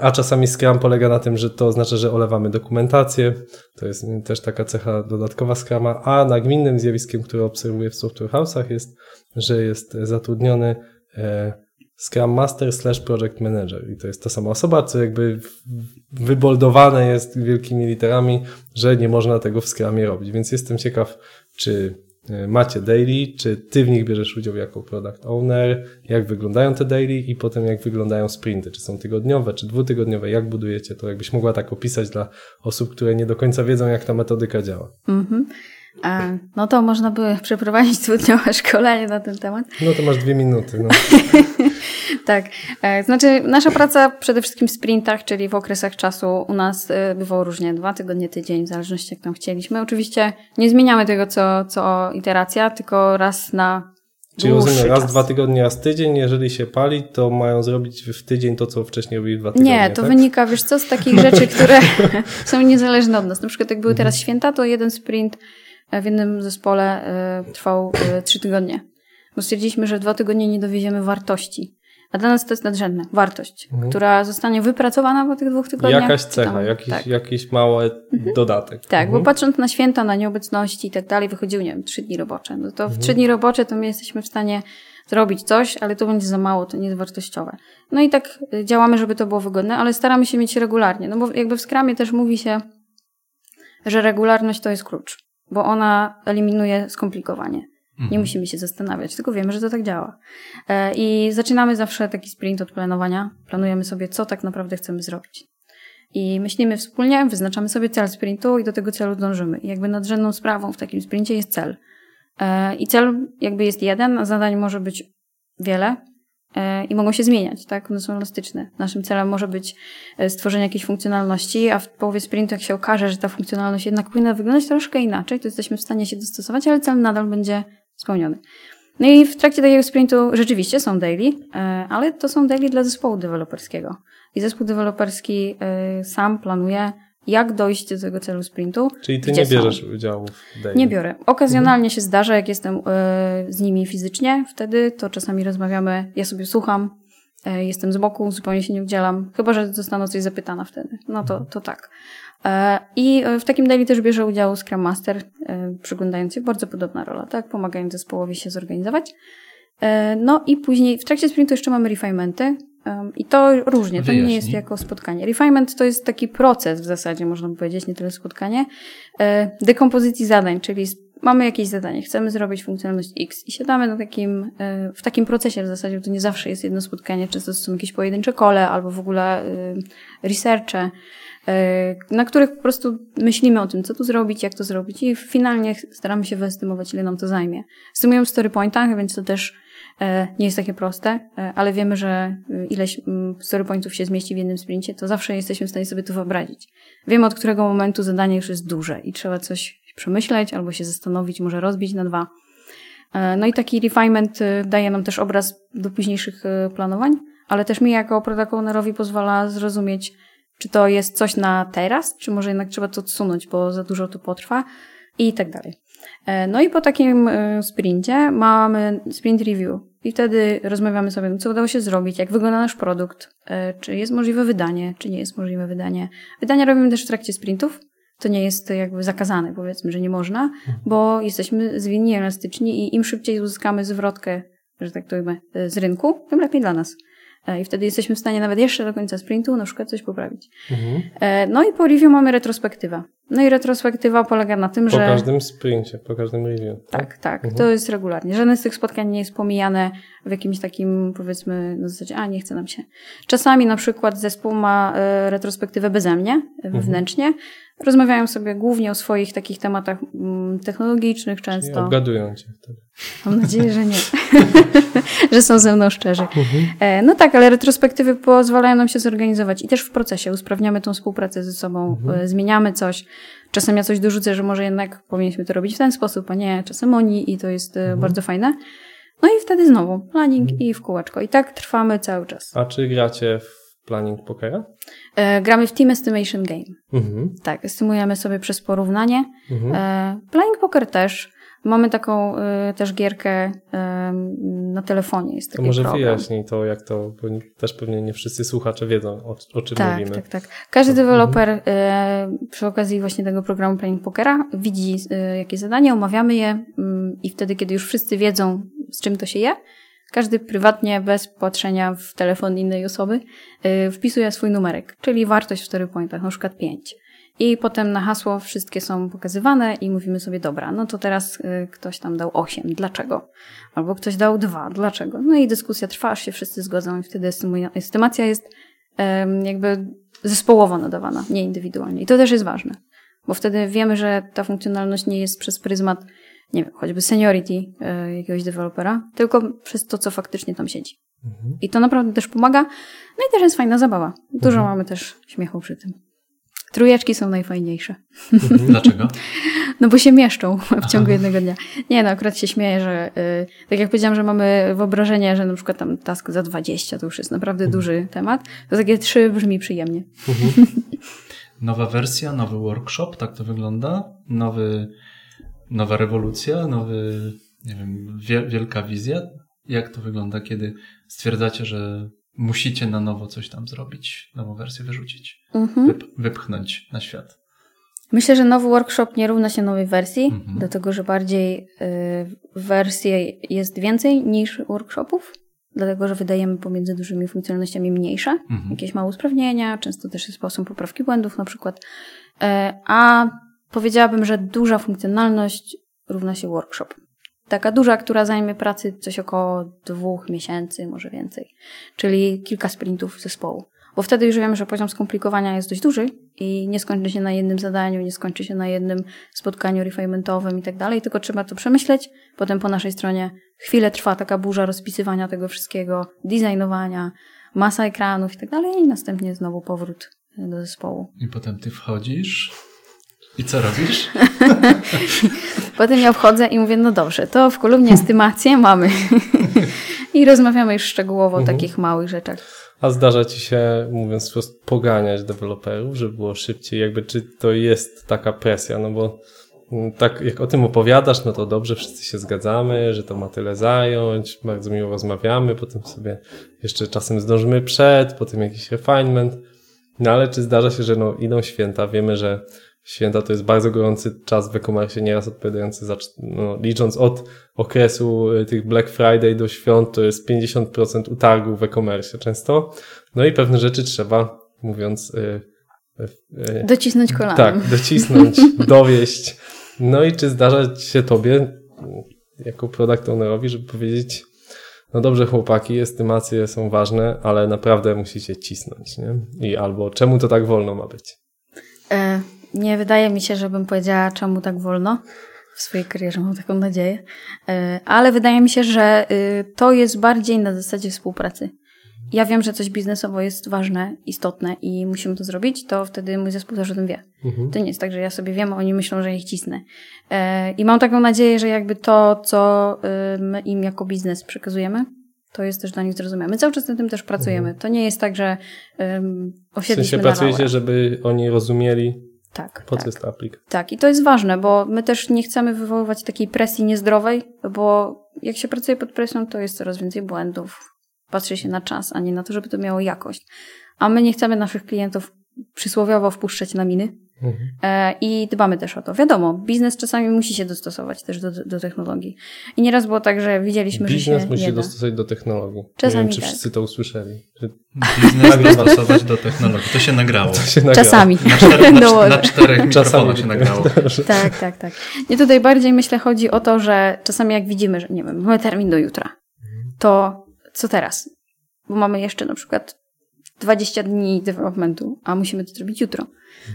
a czasami Scrum polega na tym, że to oznacza, że olewamy dokumentację. To jest też taka cecha dodatkowa Scruma. A nagminnym zjawiskiem, które obserwuję w Software House'ach jest, że jest zatrudniony e, Scrum Master slash Project Manager. I to jest ta sama osoba, co jakby wyboldowane jest wielkimi literami, że nie można tego w Scrumie robić. Więc jestem ciekaw, czy macie daily, czy ty w nich bierzesz udział jako product owner, jak wyglądają te daily i potem jak wyglądają sprinty, czy są tygodniowe, czy dwutygodniowe, jak budujecie to, jakbyś mogła tak opisać dla osób, które nie do końca wiedzą, jak ta metodyka działa. Mhm. No to można by przeprowadzić dwudniowe szkolenie na ten temat. No to masz dwie minuty. No. tak. E, znaczy, nasza praca przede wszystkim w sprintach, czyli w okresach czasu u nas e, bywało różnie, dwa tygodnie, tydzień, w zależności jak tam chcieliśmy. Oczywiście nie zmieniamy tego co, co iteracja, tylko raz na Czyli rozumiem, raz, czas. dwa tygodnie, raz tydzień, jeżeli się pali, to mają zrobić w tydzień to, co wcześniej robili dwa tygodnie. Nie, to tak? wynika, wiesz co, z takich rzeczy, które są niezależne od nas. Na przykład jak były teraz mhm. święta, to jeden sprint w jednym zespole trwał trzy tygodnie. Bo stwierdziliśmy, że w dwa tygodnie nie dowieziemy wartości. A dla nas to jest nadrzędna wartość, mhm. która zostanie wypracowana po tych dwóch tygodniach. Jakaś cecha, jakiś, tak. jakiś mały mhm. dodatek. Tak, mhm. bo patrząc na święta, na nieobecności i tak dalej, wychodziły, nie wiem, trzy dni robocze. No to w trzy dni robocze to my jesteśmy w stanie zrobić coś, ale to będzie za mało, to nie jest wartościowe. No i tak y, działamy, żeby to było wygodne, ale staramy się mieć regularnie. No bo jakby w skramie też mówi się, że regularność to jest klucz, bo ona eliminuje skomplikowanie. Nie mhm. musimy się zastanawiać, tylko wiemy, że to tak działa. E, I zaczynamy zawsze taki sprint od planowania. Planujemy sobie, co tak naprawdę chcemy zrobić. I myślimy wspólnie, wyznaczamy sobie cel sprintu i do tego celu dążymy. I jakby nadrzędną sprawą w takim sprincie jest cel. E, I cel jakby jest jeden, a zadań może być wiele e, i mogą się zmieniać, tak? One są elastyczne. Naszym celem może być stworzenie jakiejś funkcjonalności, a w połowie sprintu, jak się okaże, że ta funkcjonalność jednak powinna wyglądać troszkę inaczej, to jesteśmy w stanie się dostosować, ale cel nadal będzie spełniony. No i w trakcie takiego sprintu rzeczywiście są daily, e, ale to są daily dla zespołu deweloperskiego. I zespół deweloperski e, sam planuje, jak dojść do tego celu sprintu. Czyli ty nie bierzesz są. udziału w daily? Nie biorę. Okazjonalnie mhm. się zdarza, jak jestem e, z nimi fizycznie, wtedy to czasami rozmawiamy, ja sobie słucham, jestem z boku, zupełnie się nie udzielam, chyba, że zostanę coś zapytana wtedy. No to, to tak. E, I w takim daily też bierze udział Scrum Master, e, przyglądając się, bardzo podobna rola, tak? Pomagając zespołowi się zorganizować. E, no i później w trakcie sprintu jeszcze mamy refinementy. I to różnie, to nie jest jako spotkanie. Refinement to jest taki proces w zasadzie, można by powiedzieć, nie tyle spotkanie, dekompozycji zadań, czyli mamy jakieś zadanie, chcemy zrobić funkcjonalność X i siadamy na takim, w takim procesie w zasadzie, to nie zawsze jest jedno spotkanie, często to są jakieś pojedyncze kole albo w ogóle researche, E, na których po prostu myślimy o tym, co tu zrobić, jak to zrobić i finalnie staramy się wyestymować, ile nam to zajmie. Stymujemy w story pointach, więc to też e, nie jest takie proste, e, ale wiemy, że ileś story pointów się zmieści w jednym sprincie, to zawsze jesteśmy w stanie sobie to wyobrazić. Wiemy, od którego momentu zadanie już jest duże i trzeba coś przemyśleć albo się zastanowić, może rozbić na dwa. No i taki refinement daje nam też obraz do późniejszych planowań, ale też mi jako product pozwala zrozumieć, czy to jest coś na teraz, czy może jednak trzeba to odsunąć, bo za dużo to potrwa i tak dalej. E, no i po takim e, sprincie mamy sprint review i wtedy rozmawiamy sobie, no co udało się zrobić, jak wygląda nasz produkt, e, czy jest możliwe wydanie, czy nie jest możliwe wydanie. Wydania robimy też w trakcie sprintów, to nie jest jakby zakazane, powiedzmy, że nie można, bo jesteśmy zwinni, elastyczni i im szybciej uzyskamy zwrotkę, że tak to z rynku, tym lepiej dla nas. E, I wtedy jesteśmy w stanie nawet jeszcze do końca sprintu na przykład coś poprawić. Mhm. E, no i po review mamy retrospektywę. No i retrospektywa polega na tym, po że... Po każdym sprincie, po każdym review. Tak, tak. tak mhm. To jest regularnie. Żadne z tych spotkań nie jest pomijane w jakimś takim, powiedzmy, na zasadzie, a nie chce nam się. Czasami na przykład zespół ma e, retrospektywę beze mnie, mhm. wewnętrznie. Rozmawiają sobie głównie o swoich takich tematach mm, technologicznych często. Czyli obgadują cię wtedy. Mam nadzieję, że nie. że są ze mną szczerzy. Mhm. E, no tak, ale retrospektywy pozwalają nam się zorganizować i też w procesie usprawniamy tą współpracę ze sobą, mhm. E, zmieniamy coś. Czasem ja coś dorzucę, że może jednak powinniśmy to robić w ten sposób, a nie czasem oni i to jest e, mhm. bardzo fajne. No i wtedy znowu planning mhm. i w kółeczko. I tak trwamy cały czas. A czy gracie w planning pokera? E, gramy w Team Estimation Game. Mhm. Tak, estymujemy sobie przez porównanie. Mhm. E, planning poker też. Mamy taką y, też gierkę na telefonie. Jest to może program. wyjaśnij to, jak to, bo też pewnie nie wszyscy słuchacze wiedzą, o, o czym tak, mówimy. Tak, tak, Każdy deweloper y, przy okazji właśnie tego programu Planning Pokera widzi jakie zadanie, omawiamy je mm, i wtedy, kiedy już wszyscy wiedzą, z czym to się je, każdy prywatnie, bez patrzenia w telefon innej osoby, y, wpisuje swój numerek, czyli wartość w 4 pointach, na przykład 5. I potem na hasło wszystkie są pokazywane i mówimy sobie, dobra, no to teraz y, ktoś tam dał 8, dlaczego? Albo ktoś dał 2, dlaczego? No i dyskusja trwa, aż się wszyscy zgodzą i wtedy estymacja jest jakby zespołowo nadawana, nie indywidualnie. I to też jest ważne. bo wtedy wiemy, że ta funkcjonalność nie jest przez pryzmat, nie wiem, choćby seniority e, jakiegoś dewelopera, tylko przez to, co faktycznie tam siedzi. Mhm. I to naprawdę też pomaga. No i też jest fajna zabawa. Dużo mhm. mamy też śmiechu przy tym. Trójeczki są najfajniejsze. Mhm. Dlaczego? No bo się mieszczą w ciągu Aha. jednego dnia. Nie no, akurat się śmieję, że yy, tak jak powiedziałam, że mamy wyobrażenie, że na przykład tam task za 20 to już jest naprawdę mhm. duży temat, to takie trzy brzmi przyjemnie. Mhm. Nowa wersja, nowy workshop, tak to wygląda? Nowy, nowa rewolucja, nowy, nie wiem, wielka wizja? Jak to wygląda, kiedy stwierdzacie, że musicie na nowo coś tam zrobić, nową wersję wyrzucić, mhm. wyp wypchnąć na świat? Myślę, że nowy workshop nie równa się nowej wersji, mhm. dlatego że bardziej y, wersji jest więcej niż workshopów, dlatego że wydajemy pomiędzy dużymi funkcjonalnościami mniejsze, mhm. jakieś małe usprawnienia, często też jest sposób poprawki błędów na przykład. Y, a powiedziałabym, że duża funkcjonalność równa się workshop. Taka duża, która zajmie pracy coś około dwóch miesięcy, może więcej, czyli kilka sprintów zespołu. Bo wtedy już wiemy, że poziom skomplikowania jest dość duży i nie skończy się na jednym zadaniu, nie skończy się na jednym spotkaniu refinementowym i tak dalej, tylko trzeba to przemyśleć. Potem po naszej stronie chwilę trwa taka burza rozpisywania tego wszystkiego, designowania, masa ekranów i tak dalej i następnie znowu powrót do zespołu. I potem ty wchodzisz i co robisz? Potem ja wchodzę i mówię, no dobrze, to w kolumnie estymację mamy. I rozmawiamy już szczegółowo o mhm. takich małych rzeczach. A zdarza ci się, mówiąc wprost, poganiać deweloperów, żeby było szybciej? Jakby czy to jest taka presja? No bo mm, tak jak o tym opowiadasz, no to dobrze, wszyscy się zgadzamy, że to ma tyle zająć, bardzo miło rozmawiamy, potem sobie jeszcze czasem zdążymy przed, potem jakiś refinement. No ale czy zdarza się, że no idą święta, wiemy, że Święta to jest bardzo gorący czas w e-commerce, nieraz odpowiadający za, no, licząc od okresu y, tych Black Friday do świąt, to jest 50% utargu w e-commerce często. No i pewne rzeczy trzeba, mówiąc... Yy, yy, docisnąć kolanem. Tak, docisnąć, dowieść. No i czy zdarza się tobie, jako product ownerowi, żeby powiedzieć, no dobrze chłopaki, estymacje są ważne, ale naprawdę musicie cisnąć, nie? I albo czemu to tak wolno ma być? E nie wydaje mi się, żebym powiedziała, czemu tak wolno. W swojej karierze mam taką nadzieję. E, ale wydaje mi się, że y, to jest bardziej na zasadzie współpracy. Ja wiem, że coś biznesowo jest ważne, istotne i musimy to zrobić, to wtedy mój zespół też o tym wie. Mhm. To nie jest tak, że ja sobie wiem, a oni myślą, że ich cisnę. E, I mam taką nadzieję, że jakby to, co y, my im jako biznes przekazujemy, to jest też dla nich zrozumiałe. My cały czas nad tym też pracujemy. Mhm. To nie jest tak, że um, osiedliśmy w sensie pracujecie, żeby oni rozumieli tak. Po co tak. jest ta aplikacja? Tak, i to jest ważne, bo my też nie chcemy wywoływać takiej presji niezdrowej, bo jak się pracuje pod presją, to jest coraz więcej błędów. Patrzy się na czas, a nie na to, żeby to miało jakość. A my nie chcemy naszych klientów przysłowiowo wpuszczać na miny, Mhm. I dbamy też o to. Wiadomo, biznes czasami musi się dostosować też do, do technologii. I nieraz było tak, że widzieliśmy, biznes że się musi się dostosować do technologii. Czasami Nie wiem, czy tak. wszyscy to usłyszeli. Biznes dostosować do technologii. To się nagrało. To się nagrało. Czasami. Na, cztery, na, na czterech mikrofonach się nagrało. Tak, tak, tak. Nie tutaj bardziej myślę chodzi o to, że czasami jak widzimy, że nie wiem, mamy termin do jutra, to co teraz? Bo mamy jeszcze na przykład 20 dni developmentu, a musimy to zrobić jutro.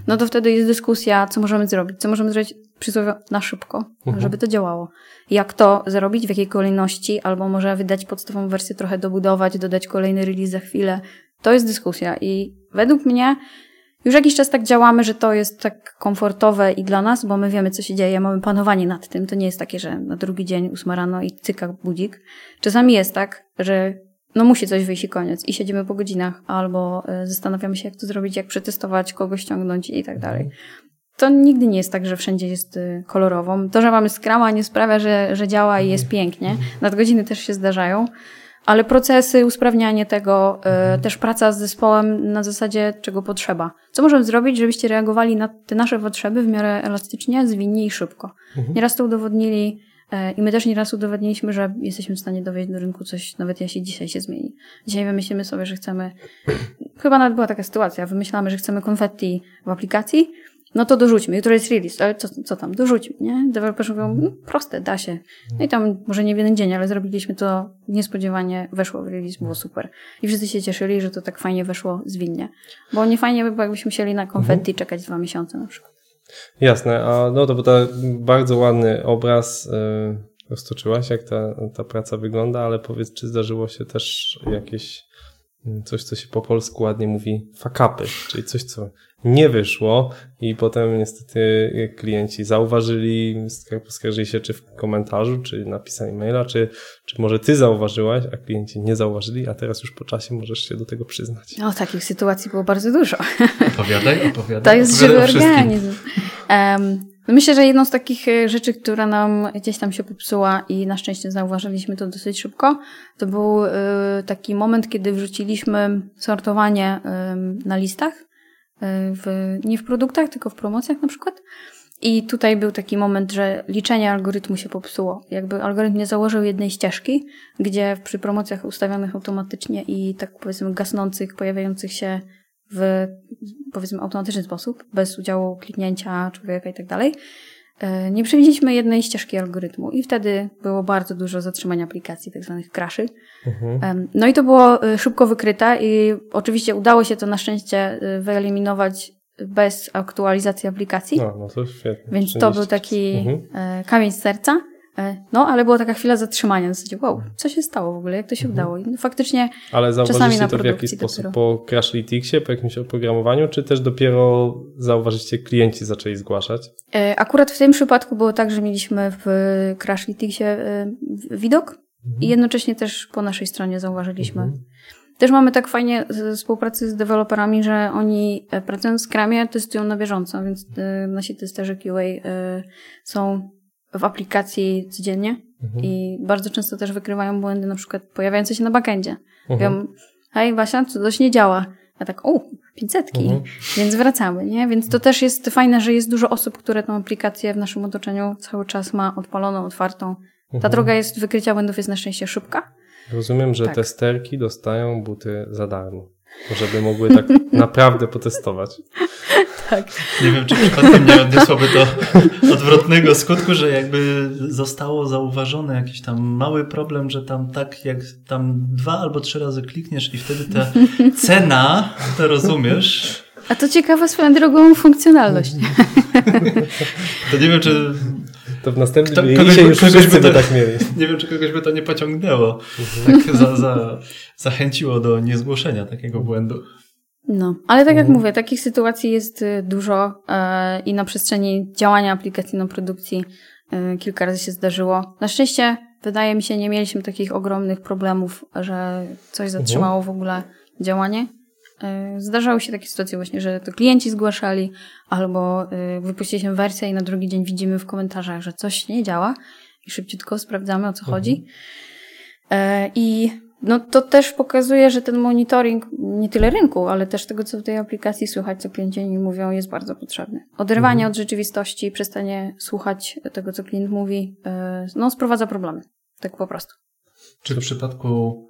No to wtedy jest dyskusja, co możemy zrobić, co możemy zrobić przysłowiowo na szybko, mhm. żeby to działało. Jak to zrobić, w jakiej kolejności, albo może wydać podstawową wersję, trochę dobudować, dodać kolejny release za chwilę. To jest dyskusja i według mnie już jakiś czas tak działamy, że to jest tak komfortowe i dla nas, bo my wiemy, co się dzieje, mamy panowanie nad tym. To nie jest takie, że na drugi dzień ósma rano i cyka budzik. Czasami jest tak, że no musi coś wyjść i koniec. I siedzimy po godzinach, albo e, zastanawiamy się, jak to zrobić, jak przetestować, kogo ściągnąć i tak dalej. To nigdy nie jest tak, że wszędzie jest e, kolorowo. To, że mamy skrama nie sprawia, że, że działa i jest pięknie. Nadgodziny też się zdarzają. Ale procesy, usprawnianie tego, y, też praca z zespołem na zasadzie, czego potrzeba. Co możemy zrobić, żebyście reagowali na te nasze potrzeby w miarę elastycznie, zwinnie i szybko. Mhm. Nieraz to udowodnili E, I my też nieraz udowodniliśmy, że jesteśmy w stanie dowieść do rynku coś, nawet jeśli dzisiaj się zmieni. Dzisiaj wymyślimy sobie, że chcemy, chyba nawet była taka sytuacja, wymyślamy, że chcemy konfetti w aplikacji, no to dorzućmy. Jutro jest release, ale co, co tam? Dorzućmy, nie? Deweloperzy mówią, no, proste, da się. No i tam może nie w jeden dzień, ale zrobiliśmy to niespodziewanie, weszło w release, było super. I wszyscy się cieszyli, że to tak fajnie weszło zwinnie. Bo nie fajnie by było, jakbyśmy musieli na konfetti mhm. czekać dwa miesiące na przykład. Jasne, a no to był bardzo ładny obraz yy, roztoczyłaś, jak ta, ta praca wygląda, ale powiedz, czy zdarzyło się też jakieś coś, co się po polsku ładnie mówi fakapy, czyli coś, co nie wyszło i potem niestety klienci zauważyli, poskarżyli się czy w komentarzu, czy napisali maila, czy, czy może ty zauważyłaś, a klienci nie zauważyli, a teraz już po czasie możesz się do tego przyznać. No, takich sytuacji było bardzo dużo. Opowiadaj, opowiadaj. To jest żywy organizm. Um, myślę, że jedną z takich e, rzeczy, która nam gdzieś tam się popsuła i na szczęście zauważyliśmy to dosyć szybko, to był y, taki moment, kiedy wrzuciliśmy sortowanie na listach E, w, nie w produktach, tylko w promocjach na przykład. I tutaj był taki moment, że liczenie algorytmu się popsuło. Jakby algorytm nie założył jednej ścieżki, gdzie przy promocjach ustawionych automatycznie i tak powiedzmy gasnących, pojawiających się w powiedzmy automatyczny sposób, bez udziału kliknięcia człowieka i tak dalej, E, nie przewidzieliśmy jednej ścieżki algorytmu i wtedy było bardzo dużo zatrzymania aplikacji, tak zwanych crashy. Mhm. No i to było e, szybko wykryte i oczywiście udało się to na szczęście e, wyeliminować bez aktualizacji aplikacji. No, no to świetnie. Więc to był taki mhm. kamień z serca. E, no, ale była taka chwila zatrzymania, w zasadzie, wow, co się stało w ogóle, jak to się mhm. udało? I faktycznie Ale zauważyliście to w jaki sposób? Dopiero. Po Crashlyticsie, po jakimś oprogramowaniu, czy też dopiero zauważyliście, klienci zaczęli zgłaszać? E, akurat w tym przypadku było tak, że mieliśmy w Crashlyticsie e, widok mhm. i jednocześnie też po naszej stronie zauważyliśmy. Mhm. Też mamy tak fajnie współpracy z deweloperami, że oni pracując w Scrumie testują na bieżąco, więc nasi testerzy QA są w aplikacji codziennie mhm. i bardzo często też wykrywają błędy na przykład pojawiające się na backendzie. Mhm. Mówią, hej Basia, coś nie działa. Ja tak, o, 500, mhm. więc wracamy, nie? Więc to też jest fajne, że jest dużo osób, które tą aplikację w naszym otoczeniu cały czas ma odpaloną, otwartą. Ta mhm. droga jest, wykrycia błędów jest na szczęście szybka. Rozumiem, że tak. testerki dostają buty za darmo, żeby mogły tak naprawdę potestować. Tak. Nie wiem, czy przypadkiem nie odniosłoby to odwrotnego skutku, że jakby zostało zauważone jakiś tam mały problem, że tam tak jak tam dwa albo trzy razy klikniesz i wtedy ta cena, to rozumiesz, a to ciekawa swoją drogą funkcjonalność. To nie wiem, czy to w następnym Kto, kogoś, już kogoś by to, tak mieli. Nie wiem, czy kogoś by to nie pociągnęło. Mhm. Tak za, za, zachęciło do niezgłoszenia takiego błędu. No, ale tak jak mhm. mówię, takich sytuacji jest y, dużo e, i na przestrzeni działania aplikacji na produkcji e, kilka razy się zdarzyło. Na szczęście, wydaje mi się, nie mieliśmy takich ogromnych problemów, że coś zatrzymało w ogóle działanie. E, zdarzały się takie sytuacje właśnie, że to klienci zgłaszali albo wypuściliśmy wersję i na drugi dzień widzimy w komentarzach, że coś nie działa i szybciutko sprawdzamy o co mhm. chodzi. I no to też pokazuje, że ten monitoring nie tyle rynku, ale też tego, co w tej aplikacji słychać, co klienci mówią, jest bardzo potrzebny. Oderwanie mhm. od rzeczywistości, przestanie słuchać tego, co klient mówi, e, no sprowadza problemy. Tak po prostu. Czy w przypadku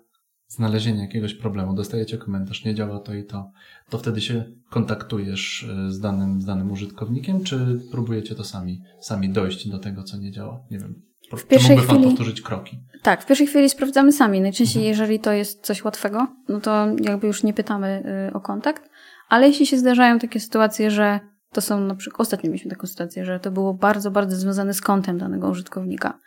znalezienia jakiegoś problemu, dostajecie komentarz, nie działa to i to, to wtedy się kontaktujesz e, z danym, z danym użytkownikiem, czy próbujecie to sami, sami dojść do tego, co nie działa? Nie wiem. W pierwszej mógłby chwili, pan powtórzyć kroki? Tak, w pierwszej chwili sprawdzamy sami. Najczęściej, mhm. jeżeli to jest coś łatwego, no to jakby już nie pytamy y, o kontakt. Ale jeśli się zdarzają takie sytuacje, że to są na przykład, ostatnio mieliśmy taką sytuację, że to było bardzo, bardzo związane z kontem danego użytkownika.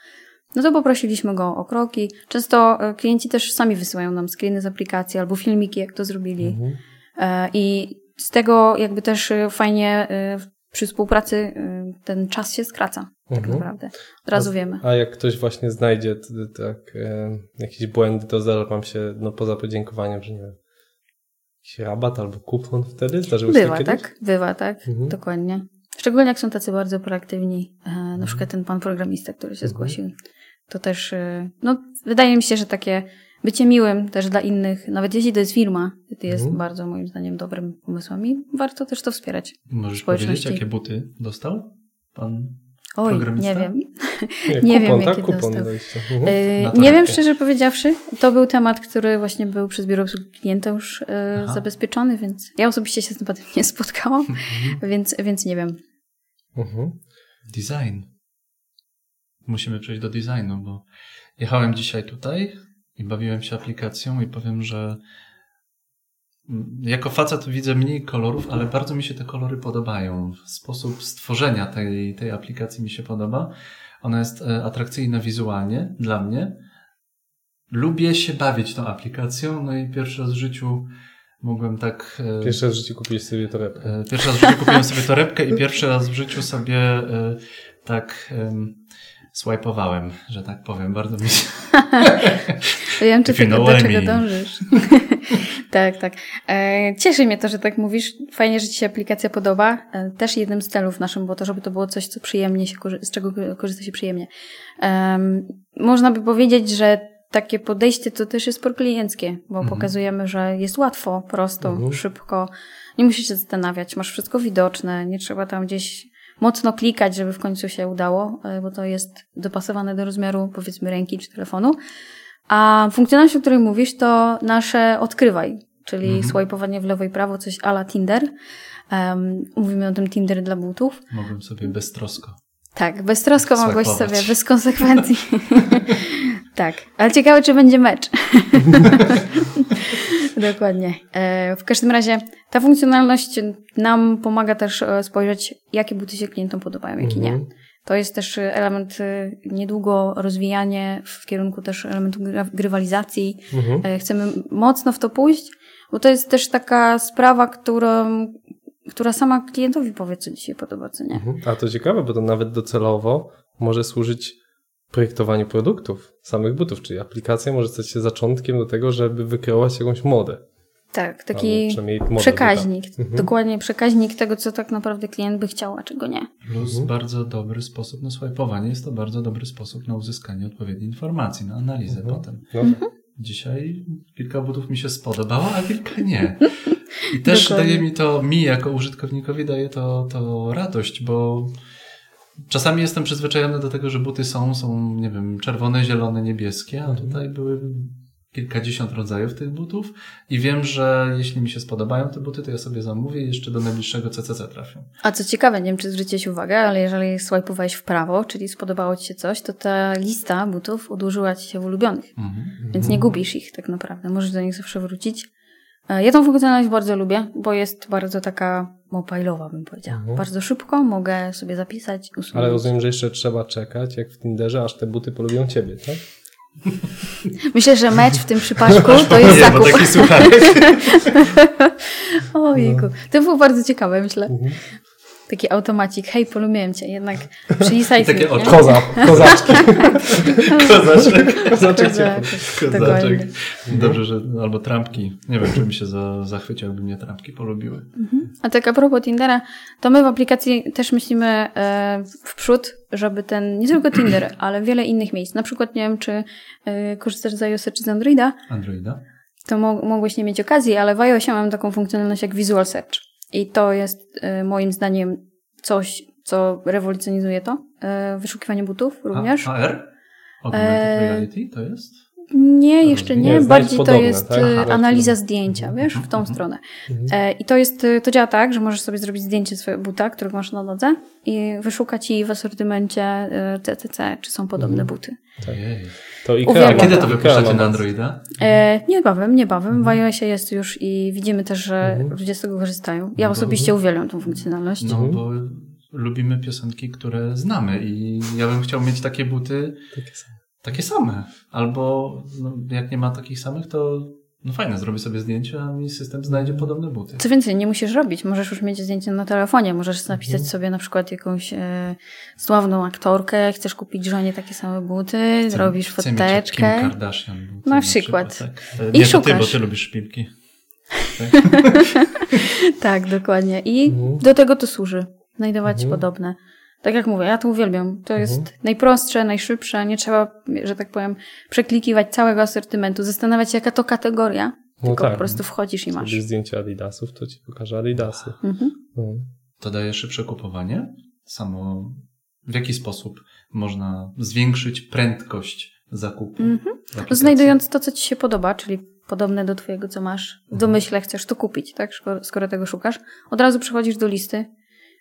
No to poprosiliśmy go o kroki. Często y, klienci też sami wysyłają nam screeny z aplikacji albo filmiki, jak to zrobili. Mhm. E, I z tego jakby też y, fajnie przy współpracy ten czas się skraca tak mhm. naprawdę. Od razu a, wiemy. A jak ktoś właśnie znajdzie tak, e, jakieś błędy, to zdarza wam się, no poza podziękowaniem, że nie wiem, jakiś rabat albo kupon wtedy? Zdarzyło Bywa, się tak? Bywa, tak? Mhm. Dokładnie. Szczególnie jak są tacy bardzo proaktywni, e, na mhm. przykład ten pan programista, który się mhm. zgłosił. To też, e, no wydaje mi się, że takie bycie miłym też dla innych, nawet jeśli to jest firma, to jest mhm. bardzo moim zdaniem dobrym pomysłem i warto też to wspierać. Możesz powiedzieć, jakie buty dostał pan Oj, nie wiem. Nie, nie kupon, wiem, tak? jaki kupon dostał. Yy, nie wiem, szczerze powiedziawszy. To był temat, który właśnie był przez biuro obsługi klienta już yy, zabezpieczony, więc ja osobiście się z tym potem nie spotkałam, mhm. więc, więc nie wiem. Mhm. Design. Musimy przejść do designu, bo jechałem dzisiaj tutaj i bawiłem się aplikacją i powiem, że jako facet widzę mniej kolorów, ale bardzo mi się te kolory podobają. Sposób stworzenia tej, tej aplikacji mi się podoba. Ona jest e, atrakcyjna wizualnie dla mnie. Lubię się bawić tą aplikacją, no i pierwszy raz w życiu mogłem tak... E, pierwszy raz w życiu kupiłeś sobie torebkę. E, pierwszy raz w życiu kupiłem sobie torebkę i pierwszy raz w życiu sobie tak swajpowałem, że tak powiem. Bardzo mi się... Wiem, czy tego, do czego dążysz. tak, tak. E, cieszy mnie to, że tak mówisz. Fajnie, że Ci się aplikacja podoba. E, też jednym z celów naszym było to, żeby to było coś, co przyjemnie się, z czego korzysta się przyjemnie. można by powiedzieć, że takie podejście to też jest proklienckie, bo mhm. pokazujemy, że jest łatwo, prosto, mhm. szybko. Nie musisz się zastanawiać, masz wszystko widoczne, nie trzeba tam gdzieś mocno klikać, żeby w końcu się udało, e, bo to jest dopasowane do rozmiaru powiedzmy ręki czy telefonu. A funkcjonalność, o której mówisz, to nasze odkrywaj, czyli mhm. swajpowanie w lewo i prawo, coś ala Tinder. Um, mówimy o tym Tinder dla butów. Mogłem sobie beztrosko. Tak, beztrosko mogłeś sobie, bez konsekwencji. tak, ale ciekawe, czy będzie mecz. Dokładnie. E, w każdym razie ta funkcjonalność nam pomaga też e, spojrzeć, jakie buty się klientom podobają, jakie nie. To jest też element niedługo rozwijanie w kierunku też elementu grywalizacji. Mhm. E, chcemy mocno w to pójść, bo to jest też taka sprawa, którą, która sama klientowi powie, co dzisiaj podoba, co nie. Mhm. A to ciekawe, bo to nawet docelowo może służyć projektowaniu produktów, samych butów, czyli aplikacja może stać się zaczątkiem do tego, żeby wykreować jakąś modę. Tak, taki przekaźnik. Mhm. Dokładnie przekaźnik tego, co tak naprawdę klient by chciał, a czego nie. Plus mhm. bardzo dobry sposób na swajpowanie. Jest to bardzo dobry sposób na uzyskanie odpowiedniej informacji, na analizę mhm. potem. No. Mhm. Dzisiaj kilka butów mi się spodobało, a kilka nie. I też Dokładnie. daje mi to, mi jako użytkownikowi daje to, to radość, bo czasami jestem przyzwyczajony do tego, że buty są, są, nie wiem, czerwone, zielone, niebieskie, a mhm. tutaj były kilkadziesiąt rodzajów tych butów i wiem, że jeśli mi się spodobają te buty, to ja sobie zamówię i jeszcze do najbliższego CCC trafią. A co ciekawe, nie wiem, czy zwróciłeś uwagę, ale jeżeli swajpowałeś w prawo, czyli spodobało Ci się coś, to ta lista butów odłożyła Ci się w ulubionych. Mhm. Więc nie gubisz ich tak naprawdę. Możesz do nich zawsze wrócić. E, ja tą funkcjonalność bardzo lubię, bo jest bardzo taka mobile'owa, bym powiedziała. Mhm. Bardzo szybko mogę sobie zapisać, usunąć. Ale rozumiem, że jeszcze trzeba czekać, jak w Tinderze, aż te buty polubią Ciebie, tak? Myślę, że mecz w tym przypadku to jest nie, zakup. Taki Ojejku, to było bardzo ciekawe, myślę. Mhm. Taki automacik, hej, polubiłem cię, jednak przylisaj Takie oczy. Koza, kozaczki. Kozaczek. Kozaczek. Kozaczek. Dobrze, że albo trampki. Nie wiem, czy mi się za, zachwycił, jakby mnie trampki polubiły. Mhm. A tak a propos Tindera, to my w aplikacji też myślimy e, w przód, żeby ten, nie tylko Tinder, ale wiele innych miejsc. Na przykład, nie wiem, czy e, korzystasz z iOS czy z Androida. Androida. To mo mogłeś nie mieć okazji, ale w iOSie mam taką funkcjonalność jak Visual Search. I to jest y, moim zdaniem coś, co rewolucjonizuje to. Y, wyszukiwanie butów również. A, AR? Augmented Reality to jest? Nie, jeszcze nie. nie Bardziej to podobne, jest tak? Y, analiza zdjęcia, mhm. wiesz, w tą mhm. stronę. Mhm. E, I to jest, to działa tak, że możesz sobie zrobić zdjęcie swojego buta, którego masz na nodze i wyszukać ci w asortymencie CCC, czy są podobne buty. Tak. To Ikea, A kiedy to wypuszczacie na Androida? E, niebawem, niebawem. Mhm. W iOSie jest już i widzimy też, że mhm. ludzie z tego korzystają. Ja osobiście uwielbiam tą funkcjonalność. No, mhm. bo lubimy piosenki, które znamy i ja bym chciał mieć takie buty takie same. Takie same. Albo no, jak nie ma takich samych, to no fajne, zrobię sobie zdjęcie, a mi system znajdzie podobne buty. Co więcej, nie musisz robić. Możesz już mieć zdjęcie na telefonie. Możesz napisać mhm. sobie na przykład jakąś e, sławną aktorkę, chcesz kupić żonie takie same buty, chcę, robisz foteczkę. Kim Kardashian buty, na, przykład. przykład tak. E, I nie, szukasz. ty, bo ty lubisz szpilki. Tak, tak dokładnie. I mhm. do tego to służy. Znajdować mhm. podobne. Tak jak mówię, ja to uwielbiam. To jest mhm. najprostsze, najszybsze. Nie trzeba, że tak powiem, przeklikiwać całego asortymentu, zastanawiać się, jaka to kategoria. No tylko tak. po prostu wchodzisz i masz. Jeśli zdjęcie Adidasów, to ci pokaże Adidasy. Mhm. No. To daje szybsze kupowanie? Samo w jaki sposób można zwiększyć prędkość zakupu? Mhm. Znajdując to, co ci się podoba, czyli podobne do twojego, co masz, w mhm. domyśle chcesz to kupić, tak? Skoro, skoro tego szukasz, od razu przechodzisz do listy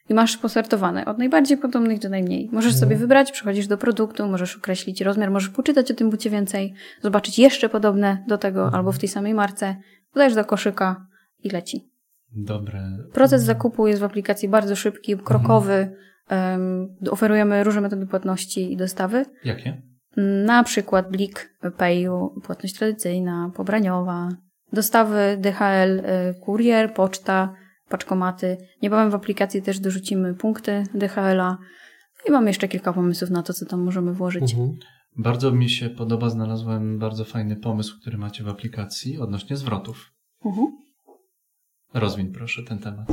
i masz posortowane od najbardziej podobnych do najmniej. Możesz sobie mhm. wybrać, przechodzisz do produktu, możesz określić rozmiar, możesz poczytać o tym bucie więcej, zobaczyć jeszcze podobne do tego mhm. albo w tej samej marce, dodajesz do koszyka i leci. Dobre. Proces zakupu jest w aplikacji bardzo szybki, krokowy. Um, oferujemy różne metody płatności i dostawy. Jakie? Na przykład Blik, Payu, płatność tradycyjna, pobraniowa, dostawy DHL, y, kurier, poczta, paczkomaty. Niebawem w aplikacji też dorzucimy punkty DHL-a i mamy jeszcze kilka pomysłów na to, co tam możemy włożyć. Mhm. Bardzo mi się podoba, znalazłem bardzo fajny pomysł, który macie w aplikacji odnośnie zwrotów. Mhm. Rozwiń proszę ten temat.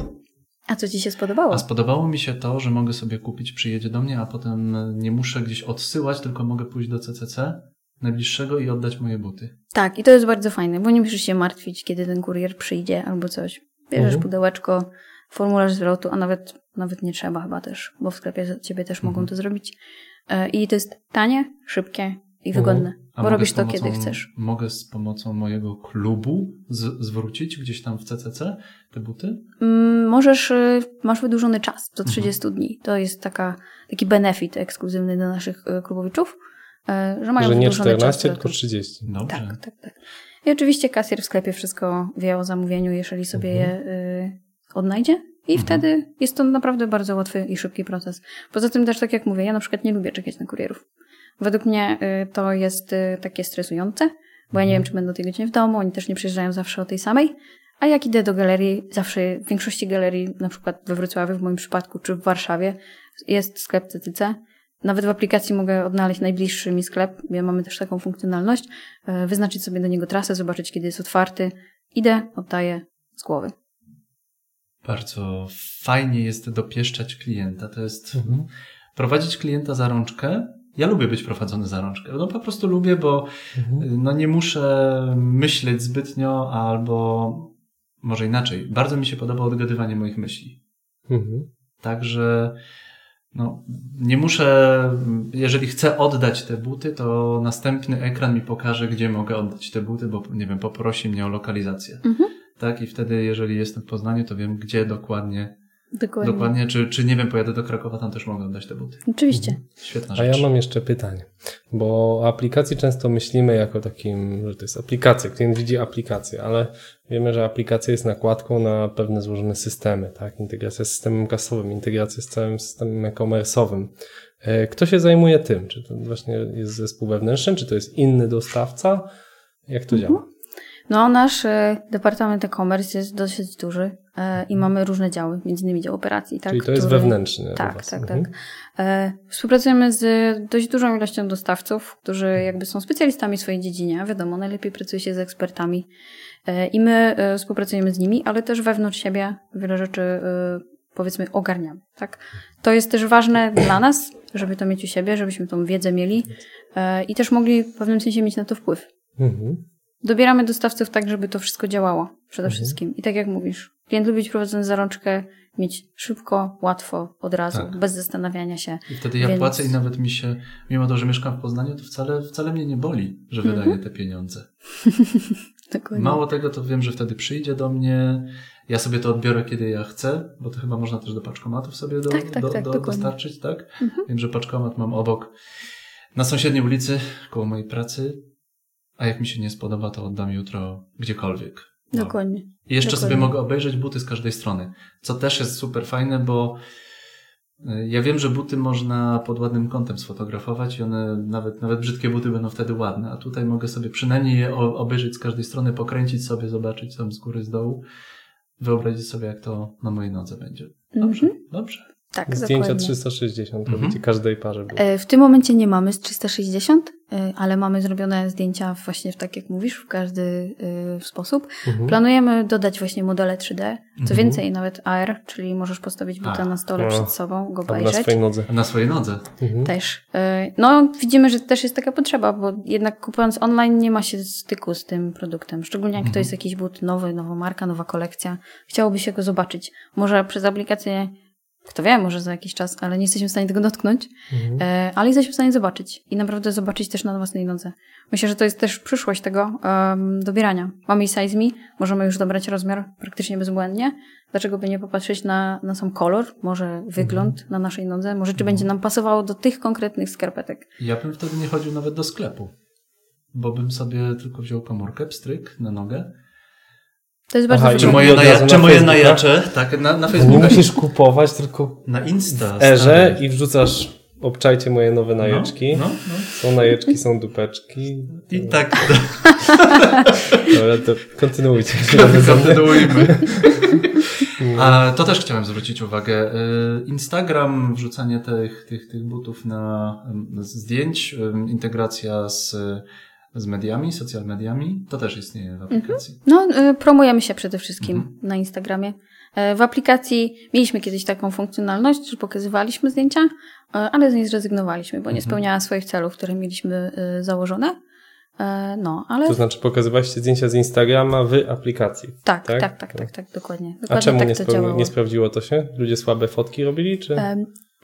A co Ci się spodobało? A spodobało mi się to, że mogę sobie kupić, przyjedzie do mnie, a potem nie muszę gdzieś odsyłać, tylko mogę pójść do CCC najbliższego i oddać moje buty. Tak, i to jest bardzo fajne, bo nie musisz się martwić, kiedy ten kurier przyjdzie albo coś. Bierzesz mhm. pudełeczko, formularz zwrotu, a nawet, nawet nie trzeba chyba też, bo w sklepie za ciebie też mhm. mogą to zrobić. E, I to jest tanie, szybkie i wygodne, mhm. bo robisz to, pomocą, kiedy chcesz. Mogę z pomocą mojego klubu z, zwrócić gdzieś tam w CCC te buty? Mm, możesz, y, masz wydłużony czas do 30 mhm. dni. To jest taka, taki benefit ekskluzywny dla naszych y, klubowiczów, że mają Że nie 14, tylko 30. Dobrze. Tak, tak, tak. I oczywiście kasjer w sklepie wszystko wie o zamówieniu, jeżeli sobie mhm. je y, odnajdzie. I mhm. wtedy jest to naprawdę bardzo łatwy i szybki proces. Poza tym też, tak jak mówię, ja na przykład nie lubię czekać na kurierów. Według mnie y, to jest y, takie stresujące, bo ja nie wiem, czy będę o tej w domu, oni też nie przyjeżdżają zawsze o tej samej. A jak idę do galerii, zawsze w większości galerii, na przykład we Wrocławiu w moim przypadku, czy w Warszawie, jest sklep CCC. Nawet w aplikacji mogę odnaleźć najbliższy mi sklep, ja mamy też taką funkcjonalność, y, wyznaczyć sobie do niego trasę, zobaczyć, kiedy jest otwarty. Idę, oddaję z głowy. Bardzo fajnie jest dopieszczać klienta. To jest mhm. prowadzić klienta za rączkę. Ja lubię być prowadzony za rączkę. No po prostu lubię, bo mhm. no nie muszę myśleć zbytnio albo może inaczej. Bardzo mi się podoba odgadywanie moich myśli. Mhm. Także no, nie muszę, jeżeli chcę oddać te buty, to następny ekran mi pokaże, gdzie mogę oddać te buty, bo nie wiem, poprosi mnie o lokalizację. Mhm tak? I wtedy, jeżeli jestem w Poznaniu, to wiem, gdzie dokładnie. Dokładnie. dokładnie czy, czy nie wiem, pojadę do Krakowa, tam też mogę oddać te buty. Oczywiście. Mhm. Świetna rzecz. A ja mam jeszcze pytanie, bo o aplikacji często myślimy jako takim, że to jest aplikacja, klient widzi aplikację, ale wiemy, że aplikacja jest nakładką na pewne złożone systemy, tak? Integracja z systemem kasowym, integracja z całym systemem e-commerce'owym. E, kto się zajmuje tym? Czy to właśnie jest zespół wewnętrzny, czy to jest inny dostawca? Jak to mhm. działa? No, nasz e, Departament E-Commerce jest dosyć duży e, i mamy różne działy, między innymi dział operacji. Tak, Czyli to jest wewnętrzny. Tak, tak, mhm. tak. E, współpracujemy z dość dużą ilością dostawców, którzy jakby są specjalistami w swojej dziedzinie. Wiadomo, najlepiej pracuje się z ekspertami i my współpracujemy z nimi, ale też wewnątrz siebie wiele rzeczy powiedzmy ogarniamy. Tak? To jest też ważne dla nas, żeby to mieć u siebie, żebyśmy tą wiedzę mieli i też mogli w pewnym sensie mieć na to wpływ. Mhm. Dobieramy dostawców tak, żeby to wszystko działało przede mhm. wszystkim. I tak jak mówisz, klient lubi być prowadzony za rączkę, mieć szybko, łatwo, od razu, tak. bez zastanawiania się. I wtedy ja Więc... płacę i nawet mi się, mimo to, że mieszkam w Poznaniu, to wcale, wcale mnie nie boli, że mhm. wydaję te pieniądze. Mało tego, to wiem, że wtedy przyjdzie do mnie, ja sobie to odbiorę, kiedy ja chcę, bo to chyba można też do paczkomatów sobie do, tak, tak, do, tak, do, dostarczyć, tak? Mhm. Wiem, że paczkomat mam obok, na sąsiedniej ulicy, koło mojej pracy, a jak mi się nie spodoba, to oddam jutro gdziekolwiek. No. Dokładnie. I jeszcze Dokładnie. sobie mogę obejrzeć buty z każdej strony, co też jest super fajne, bo y, ja wiem, że buty można pod ładnym kątem sfotografować i one, nawet, nawet brzydkie buty będą wtedy ładne, a tutaj mogę sobie przynajmniej je obejrzeć z każdej strony, pokręcić sobie, zobaczyć tam z góry, z dołu, wyobrazić sobie, jak to na mojej nodze będzie. Dobrze, mm -hmm. dobrze. Tak, Zdjęcia dokładnie. 360 mhm. w każdej parze. Było. E, w tym momencie nie mamy z 360, e, ale mamy zrobione zdjęcia właśnie w, tak jak mówisz, w każdy y, sposób. Mhm. Planujemy dodać właśnie modele 3D. Co mhm. więcej, nawet AR, czyli możesz postawić buta na stole no. przed sobą, go obejrzeć. Na swojej nodze. Na swojej nodze. Mhm. Też. No, widzimy, że też jest taka potrzeba, bo jednak kupując online nie ma się styku z tym produktem. Szczególnie jak to mhm. jest jakiś but nowy, nowa marka, nowa kolekcja. Chciałoby się go zobaczyć. Może przez aplikację kto wie, może za jakiś czas, ale nie jesteśmy w stanie tego dotknąć, mhm. E, ale jesteśmy w stanie zobaczyć i naprawdę zobaczyć też na własnej nodze. Myślę, że to jest też przyszłość tego um, dobierania. Mamy i size me, możemy już dobrać rozmiar praktycznie bezbłędnie. Dlaczego by nie popatrzeć na, na sam kolor, może wygląd mhm. na naszej nodze, może czy mhm. będzie nam pasowało do tych konkretnych skarpetek. Ja bym wtedy nie chodził nawet do sklepu, bo bym sobie tylko wziął komórkę, pstryk na nogę To jest bardzo Aha, Czy moje, naja- na czy moje najacze, tak, na, na Na moje Facebooka? najacze, tak, na, na Nie Facebooka. musisz kupować, tylko Na Insta. w erze i wrzucasz obczajcie moje nowe najeczki. No, no, no. Są najeczki, są dupeczki. I tak Dobra, to kontynuujcie. kontynuujmy. A to też chciałem zwrócić uwagę. Y, Instagram, wrzucanie tych, tych, tych butów na ym, zdjęć, ym, integracja z, z mediami, social mediami, to też istnieje w aplikacji. No, y, promujemy się przede wszystkim Mhm. na Instagramie. E, W aplikacji mieliśmy kiedyś taką funkcjonalność, że pokazywaliśmy zdjęcia, e, ale z niej zrezygnowaliśmy, bo nie Mhm. spełniała swoich celów, które mieliśmy y, założone. E, No, ale To znaczy pokazywaliście zdjęcia z Instagrama w aplikacji. tak, tak? tak, tak, tak, tak, dokładnie. A czemu tak nie sprawdziło to się? Ludzie słabe fotki robili, czy?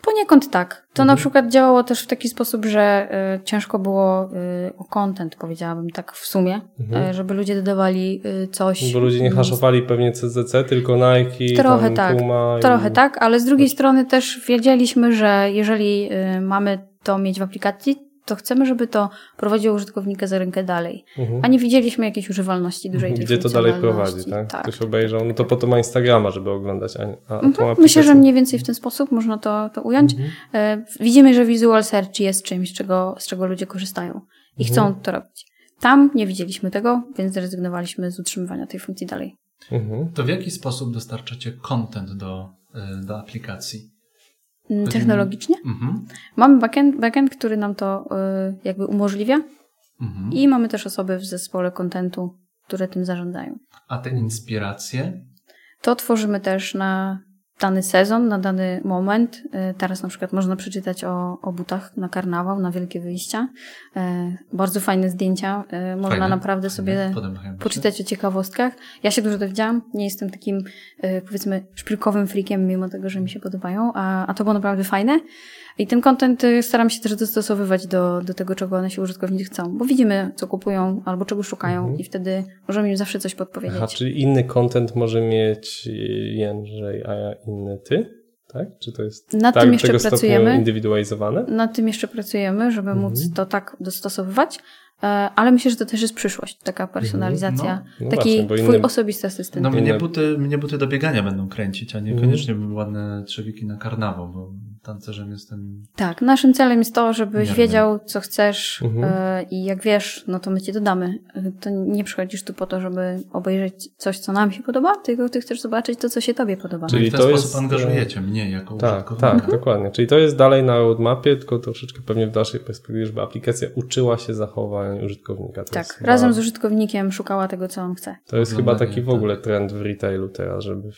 Poniekąd tak. To na przykład działało też w taki sposób, że y, ciężko było y, o content, powiedziałabym tak w sumie, Mhm. y, żeby ludzie dodawali coś. Bo ludzie nie haszowali pewnie CCC, tylko Nike, Trochę tam tak, Puma. Trochę i... tak, ale z drugiej strony też wiedzieliśmy, że jeżeli mamy to mieć w aplikacji, to chcemy, żeby to prowadziło użytkownika za rękę dalej. Mhm. A nie widzieliśmy jakiejś używalności dużej tej Gdzie to dalej prowadzi, tak? tak. Ktoś obejrzał, no to po to ma Instagrama, żeby oglądać, a, a Mhm. Myślę, że mniej więcej w ten sposób można to, to ująć. Mhm. E, Widzimy, że visual search jest czymś, z czego, z czego ludzie korzystają i chcą Mhm. to robić. Tam nie widzieliśmy tego, więc zrezygnowaliśmy z utrzymywania tej funkcji dalej. Mhm. To w jaki sposób dostarczacie content do, y, do aplikacji? Technologicznie Mhm. mamy backend, backend który nam to y, jakby umożliwia Mhm. i mamy też osoby w zespole kontentu, które tym zarządzają. A te inspiracje? To tworzymy też na dany sezon, na dany moment. Y, Teraz na przykład można przeczytać o, o butach na karnawał, na wielkie wyjścia. Y, Bardzo fajne zdjęcia. Y, Można Fajne, naprawdę sobie poczytać o ciekawostkach. Ja się dużo dowiedziałam. Nie jestem takim, powiedzmy, szpilkowym freakiem, mimo tego, że mi się podobają, a, a to było naprawdę fajne. I ten content y, staram się też dostosowywać do, do tego, czego nasi użytkownicy chcą, bo widzimy, co kupują albo czego szukają Mhm. i wtedy możemy im zawsze coś podpowiedzieć. Aha, czyli inny content może mieć Jędrzej, a ja inny ty? Tak? Czy to jest Nad tak tym jeszcze pracujemy. indywidualizowane? Nad tym jeszcze pracujemy, żeby móc Mhm. to tak dostosowywać, e, ale myślę, że to też jest przyszłość, taka personalizacja, No taki właśnie, twój inne- osobisty asystent. No mnie Inne- buty, mnie buty do biegania będą kręcić, a Mhm. niekoniecznie ładne trzewiki na karnawał, bo tancerzem jestem... Tak, naszym celem jest to, żebyś wiedział, co chcesz Mhm. e, i jak wiesz, no to my ci dodamy. E, To nie przychodzisz tu po to, żeby obejrzeć coś, co nam się podoba, tylko ty chcesz zobaczyć to, co się tobie podoba. Czyli Czyli w ten to sposób jest, angażujecie mnie jako Tak, tak, dokładnie. Czyli to jest dalej na roadmapie, tylko troszeczkę pewnie w dalszej perspektywie, żeby aplikacja uczyła się zachowań użytkownika. To tak, chyba- razem z użytkownikiem szukała tego, co on chce. To jest chyba taki w tak. ogóle trend w retailu teraz, żeby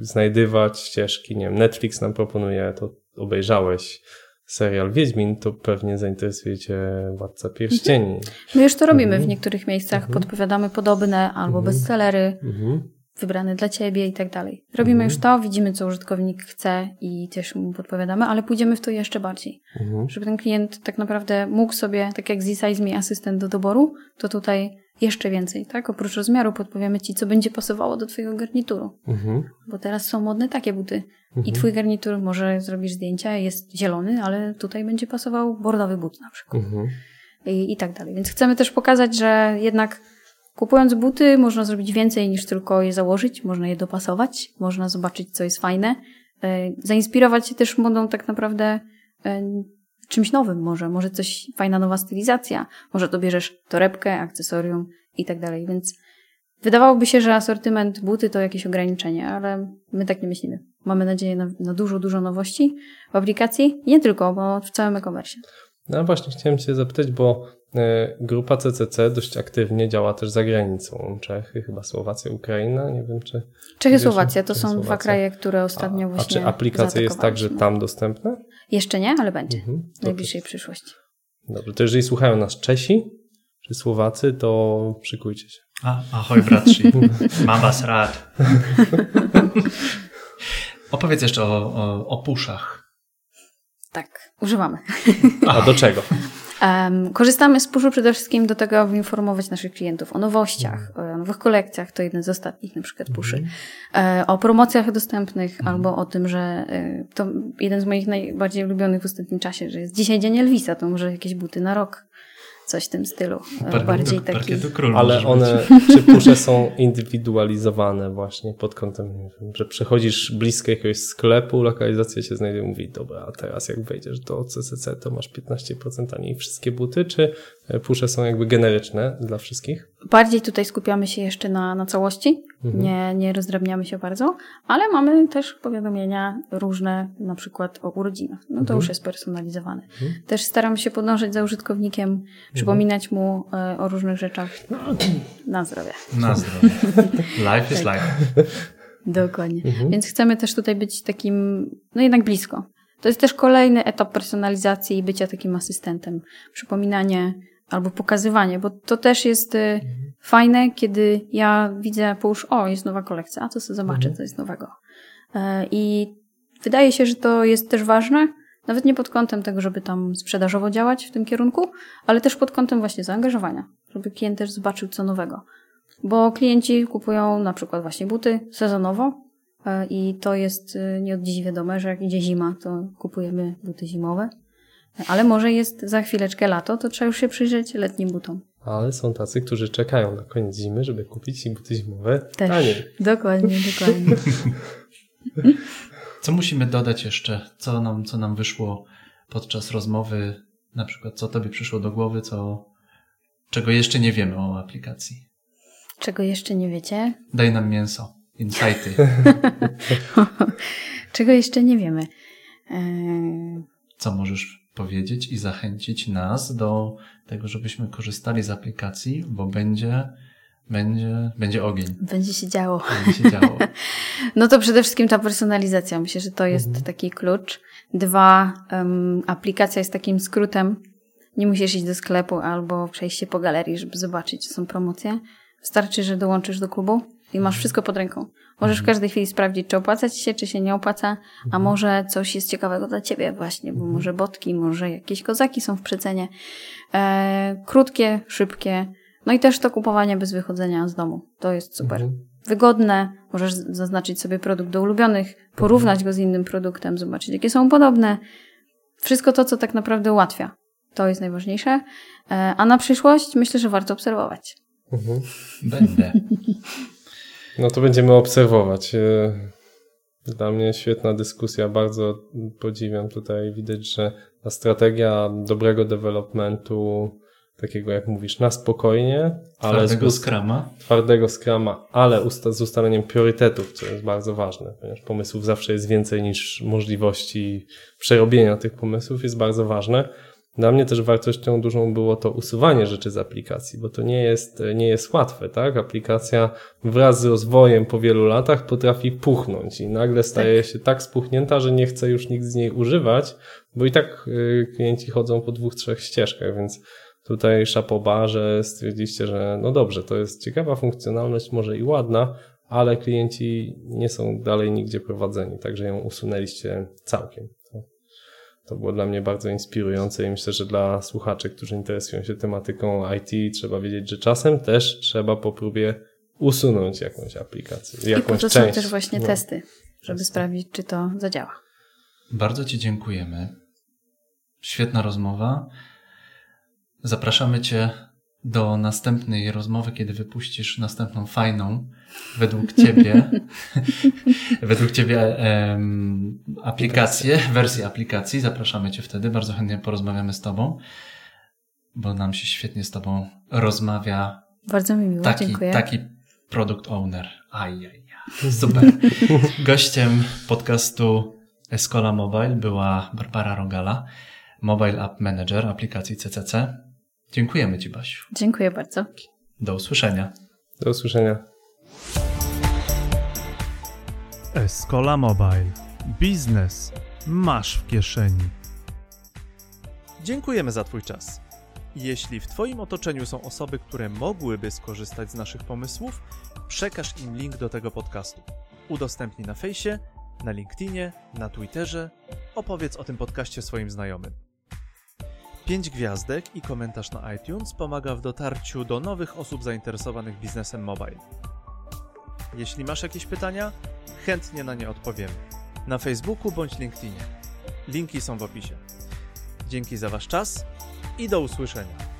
znajdywać ścieżki. Nie wiem, Netflix nam proponuje, to obejrzałeś serial Wiedźmin, to pewnie zainteresuje cię Władca Pierścieni. My już to robimy Mhm. w niektórych miejscach, Mhm. podpowiadamy podobne albo Mhm. bestsellery, Wybrane dla ciebie i tak dalej. Robimy Mhm. już to, widzimy, co użytkownik chce i też mu podpowiadamy, ale pójdziemy w to jeszcze bardziej. Mhm. żeby ten klient tak naprawdę mógł sobie, tak jak Z-Size mi asystent do doboru, to tutaj jeszcze więcej, tak? Oprócz rozmiaru podpowiemy Ci, co będzie pasowało do Twojego garnituru. Mhm. Bo teraz są modne takie buty. I Mhm. Twój garnitur, może zrobisz zdjęcia, jest zielony, ale tutaj będzie pasował bordowy but na przykład. Mhm. I, I tak dalej. Więc chcemy też pokazać, że jednak kupując buty można zrobić więcej niż tylko je założyć, można je dopasować, można zobaczyć, co jest fajne, e, zainspirować się też modą tak naprawdę e, czymś nowym może, może coś, fajna nowa stylizacja, może dobierzesz torebkę, akcesorium i tak dalej, więc wydawałoby się, że asortyment buty to jakieś ograniczenie, ale my tak nie myślimy. Mamy nadzieję na, na dużo, dużo nowości w aplikacji nie tylko, bo w całym e-commerce. No właśnie chciałem Cię zapytać, bo e, grupa CCC dość aktywnie działa też za granicą. Czechy, chyba Słowacja, Ukraina, nie wiem czy... Czechy, Słowacja to Czechy, są dwa Słowacja. kraje, które ostatnio a, a właśnie czy aplikacja jest także tam dostępna? Jeszcze nie, ale będzie. Mhm. W najbliższej przyszłości. Dobrze, to jeżeli słuchają nas Czesi czy Słowacy, to szykujcie się. A, ahoj bratrzy, mam was rad. Opowiedz jeszcze o, o, o puszach. Tak, używamy. A do czego? Um, korzystamy z puszu przede wszystkim do tego, aby informować naszych klientów o nowościach, o nowych kolekcjach, to jeden z ostatnich na przykład puszy, e, o promocjach dostępnych albo o tym, że e, to jeden z moich najbardziej ulubionych w ostatnim czasie, że jest dzisiaj dzień Elvisa, to może jakieś buty na rok coś w tym stylu. Park, Bardziej do, taki. Król Ale one, czy pusze są indywidualizowane właśnie pod kątem, nie wiem, że przechodzisz blisko jakiegoś sklepu, lokalizacja się znajduje i mówi, dobra, a teraz jak wejdziesz do CCC, to masz 15% taniej wszystkie buty, czy pusze są jakby generyczne dla wszystkich? Bardziej tutaj skupiamy się jeszcze na, na całości, mhm. nie, nie rozdrabniamy się bardzo, ale mamy też powiadomienia różne, na przykład o urodzinach. No to mhm. już jest personalizowane. Mhm. Też staramy się podążać za użytkownikiem, mhm. przypominać mu e, o różnych rzeczach. Na zdrowie. Na zdrowie. Life is tak. life. Dokładnie. Mhm. Więc chcemy też tutaj być takim, no jednak blisko. To jest też kolejny etap personalizacji i bycia takim asystentem. Przypominanie albo pokazywanie, bo to też jest y, mhm. fajne, kiedy ja widzę, połóż, o, jest nowa kolekcja, a to sobie zobaczę, mhm. co jest nowego. E, I wydaje się, że to jest też ważne, nawet nie pod kątem tego, żeby tam sprzedażowo działać w tym kierunku, ale też pod kątem właśnie zaangażowania, żeby klient też zobaczył co nowego. Bo klienci kupują na przykład właśnie buty sezonowo e, i to jest y, nie od dziś wiadome, że jak idzie zima, to kupujemy buty zimowe ale może jest za chwileczkę lato, to trzeba już się przyjrzeć letnim butom. Ale są tacy, którzy czekają na koniec zimy, żeby kupić si buty zimowe Też. taniej. Dokładnie, dokładnie. Co musimy dodać jeszcze? Co nam, co nam wyszło podczas rozmowy? Na przykład, co tobie przyszło do głowy, co, czego jeszcze nie wiemy o aplikacji? Czego jeszcze nie wiecie? Daj nam mięso, insighty. czego jeszcze nie wiemy? Eee... Co możesz powiedzieć i zachęcić nas do tego, żebyśmy korzystali z aplikacji, bo będzie, będzie, będzie ogień. Będzie się działo. Będzie się działo. no to przede wszystkim ta personalizacja. Myślę, że to jest mhm. taki klucz. Dwa, um, aplikacja jest takim skrótem. Nie musisz iść do sklepu albo przejść się po galerii, żeby zobaczyć, co są promocje. Wystarczy, że dołączysz do klubu i masz wszystko pod ręką. Możesz w mhm. każdej chwili sprawdzić, czy opłaca ci się, czy się nie opłaca, a mhm. może coś jest ciekawego dla ciebie właśnie, bo może botki, może jakieś kozaki są w przecenie. E, krótkie, szybkie. No i też to kupowanie bez wychodzenia z domu. To jest super. Mhm. Wygodne, możesz zaznaczyć sobie produkt do ulubionych, porównać go z innym produktem, zobaczyć, jakie są podobne. Wszystko to, co tak naprawdę ułatwia. To jest najważniejsze. E, a na przyszłość myślę, że warto obserwować. Mhm. Będę. No to będziemy obserwować. E, dla mnie świetna dyskusja, bardzo podziwiam tutaj. Widać, że ta strategia dobrego developmentu, takiego jak mówisz, na spokojnie, ale twardego z skrama. Twardego skrama, ale usta z ustaleniem priorytetów, co jest bardzo ważne, ponieważ pomysłów zawsze jest więcej niż możliwości przerobienia tych pomysłów, jest bardzo ważne. Dla mnie też wartością dużą było to usuwanie rzeczy z aplikacji, bo to nie jest, nie jest łatwe, tak? Aplikacja wraz z rozwojem po wielu latach potrafi puchnąć i nagle staje tak. się tak spuchnięta, że nie chce już nikt z niej używać, bo i tak y, klienci chodzą po dwóch, trzech ścieżkach, więc tutaj szapoba, że stwierdziliście, że no dobrze, to jest ciekawa funkcjonalność, może i ładna, ale klienci nie są dalej nigdzie prowadzeni, także ją usunęliście całkiem. To było dla mnie bardzo inspirujące i myślę, że dla słuchaczy, którzy interesują się tematyką IT, trzeba wiedzieć, że czasem też trzeba po próbie usunąć jakąś aplikację. Jakąś I po to są też właśnie no. testy, żeby testy. sprawdzić, czy to zadziała. Bardzo Ci dziękujemy. Świetna rozmowa. Zapraszamy Cię do następnej rozmowy, kiedy wypuścisz następną fajną, według Ciebie, według Ciebie um, aplikację, wersję aplikacji. Zapraszamy Cię wtedy. Bardzo chętnie porozmawiamy z Tobą, bo nam się świetnie z Tobą rozmawia. Bardzo mi miło, taki, dziękuję. Taki product owner. Ajajaj. Super. Gościem podcastu Escola Mobile była Barbara Rogala, Mobile App Manager aplikacji CCC. Dziękujemy Ci, Basiu. Dziękuję bardzo. Do usłyszenia. Do usłyszenia. Escola Mobile. Biznes masz w kieszeni. Dziękujemy za Twój czas. Jeśli w Twoim otoczeniu są osoby, które mogłyby skorzystać z naszych pomysłów, przekaż im link do tego podcastu. Udostępnij na fejsie, na LinkedInie, na Twitterze, opowiedz o tym podcaście swoim znajomym. 5 gwiazdek i komentarz na iTunes pomaga w dotarciu do nowych osób zainteresowanych biznesem mobile. Jeśli masz jakieś pytania, chętnie na nie odpowiemy. Na Facebooku bądź LinkedInie. Linki są w opisie. Dzięki za Wasz czas i do usłyszenia.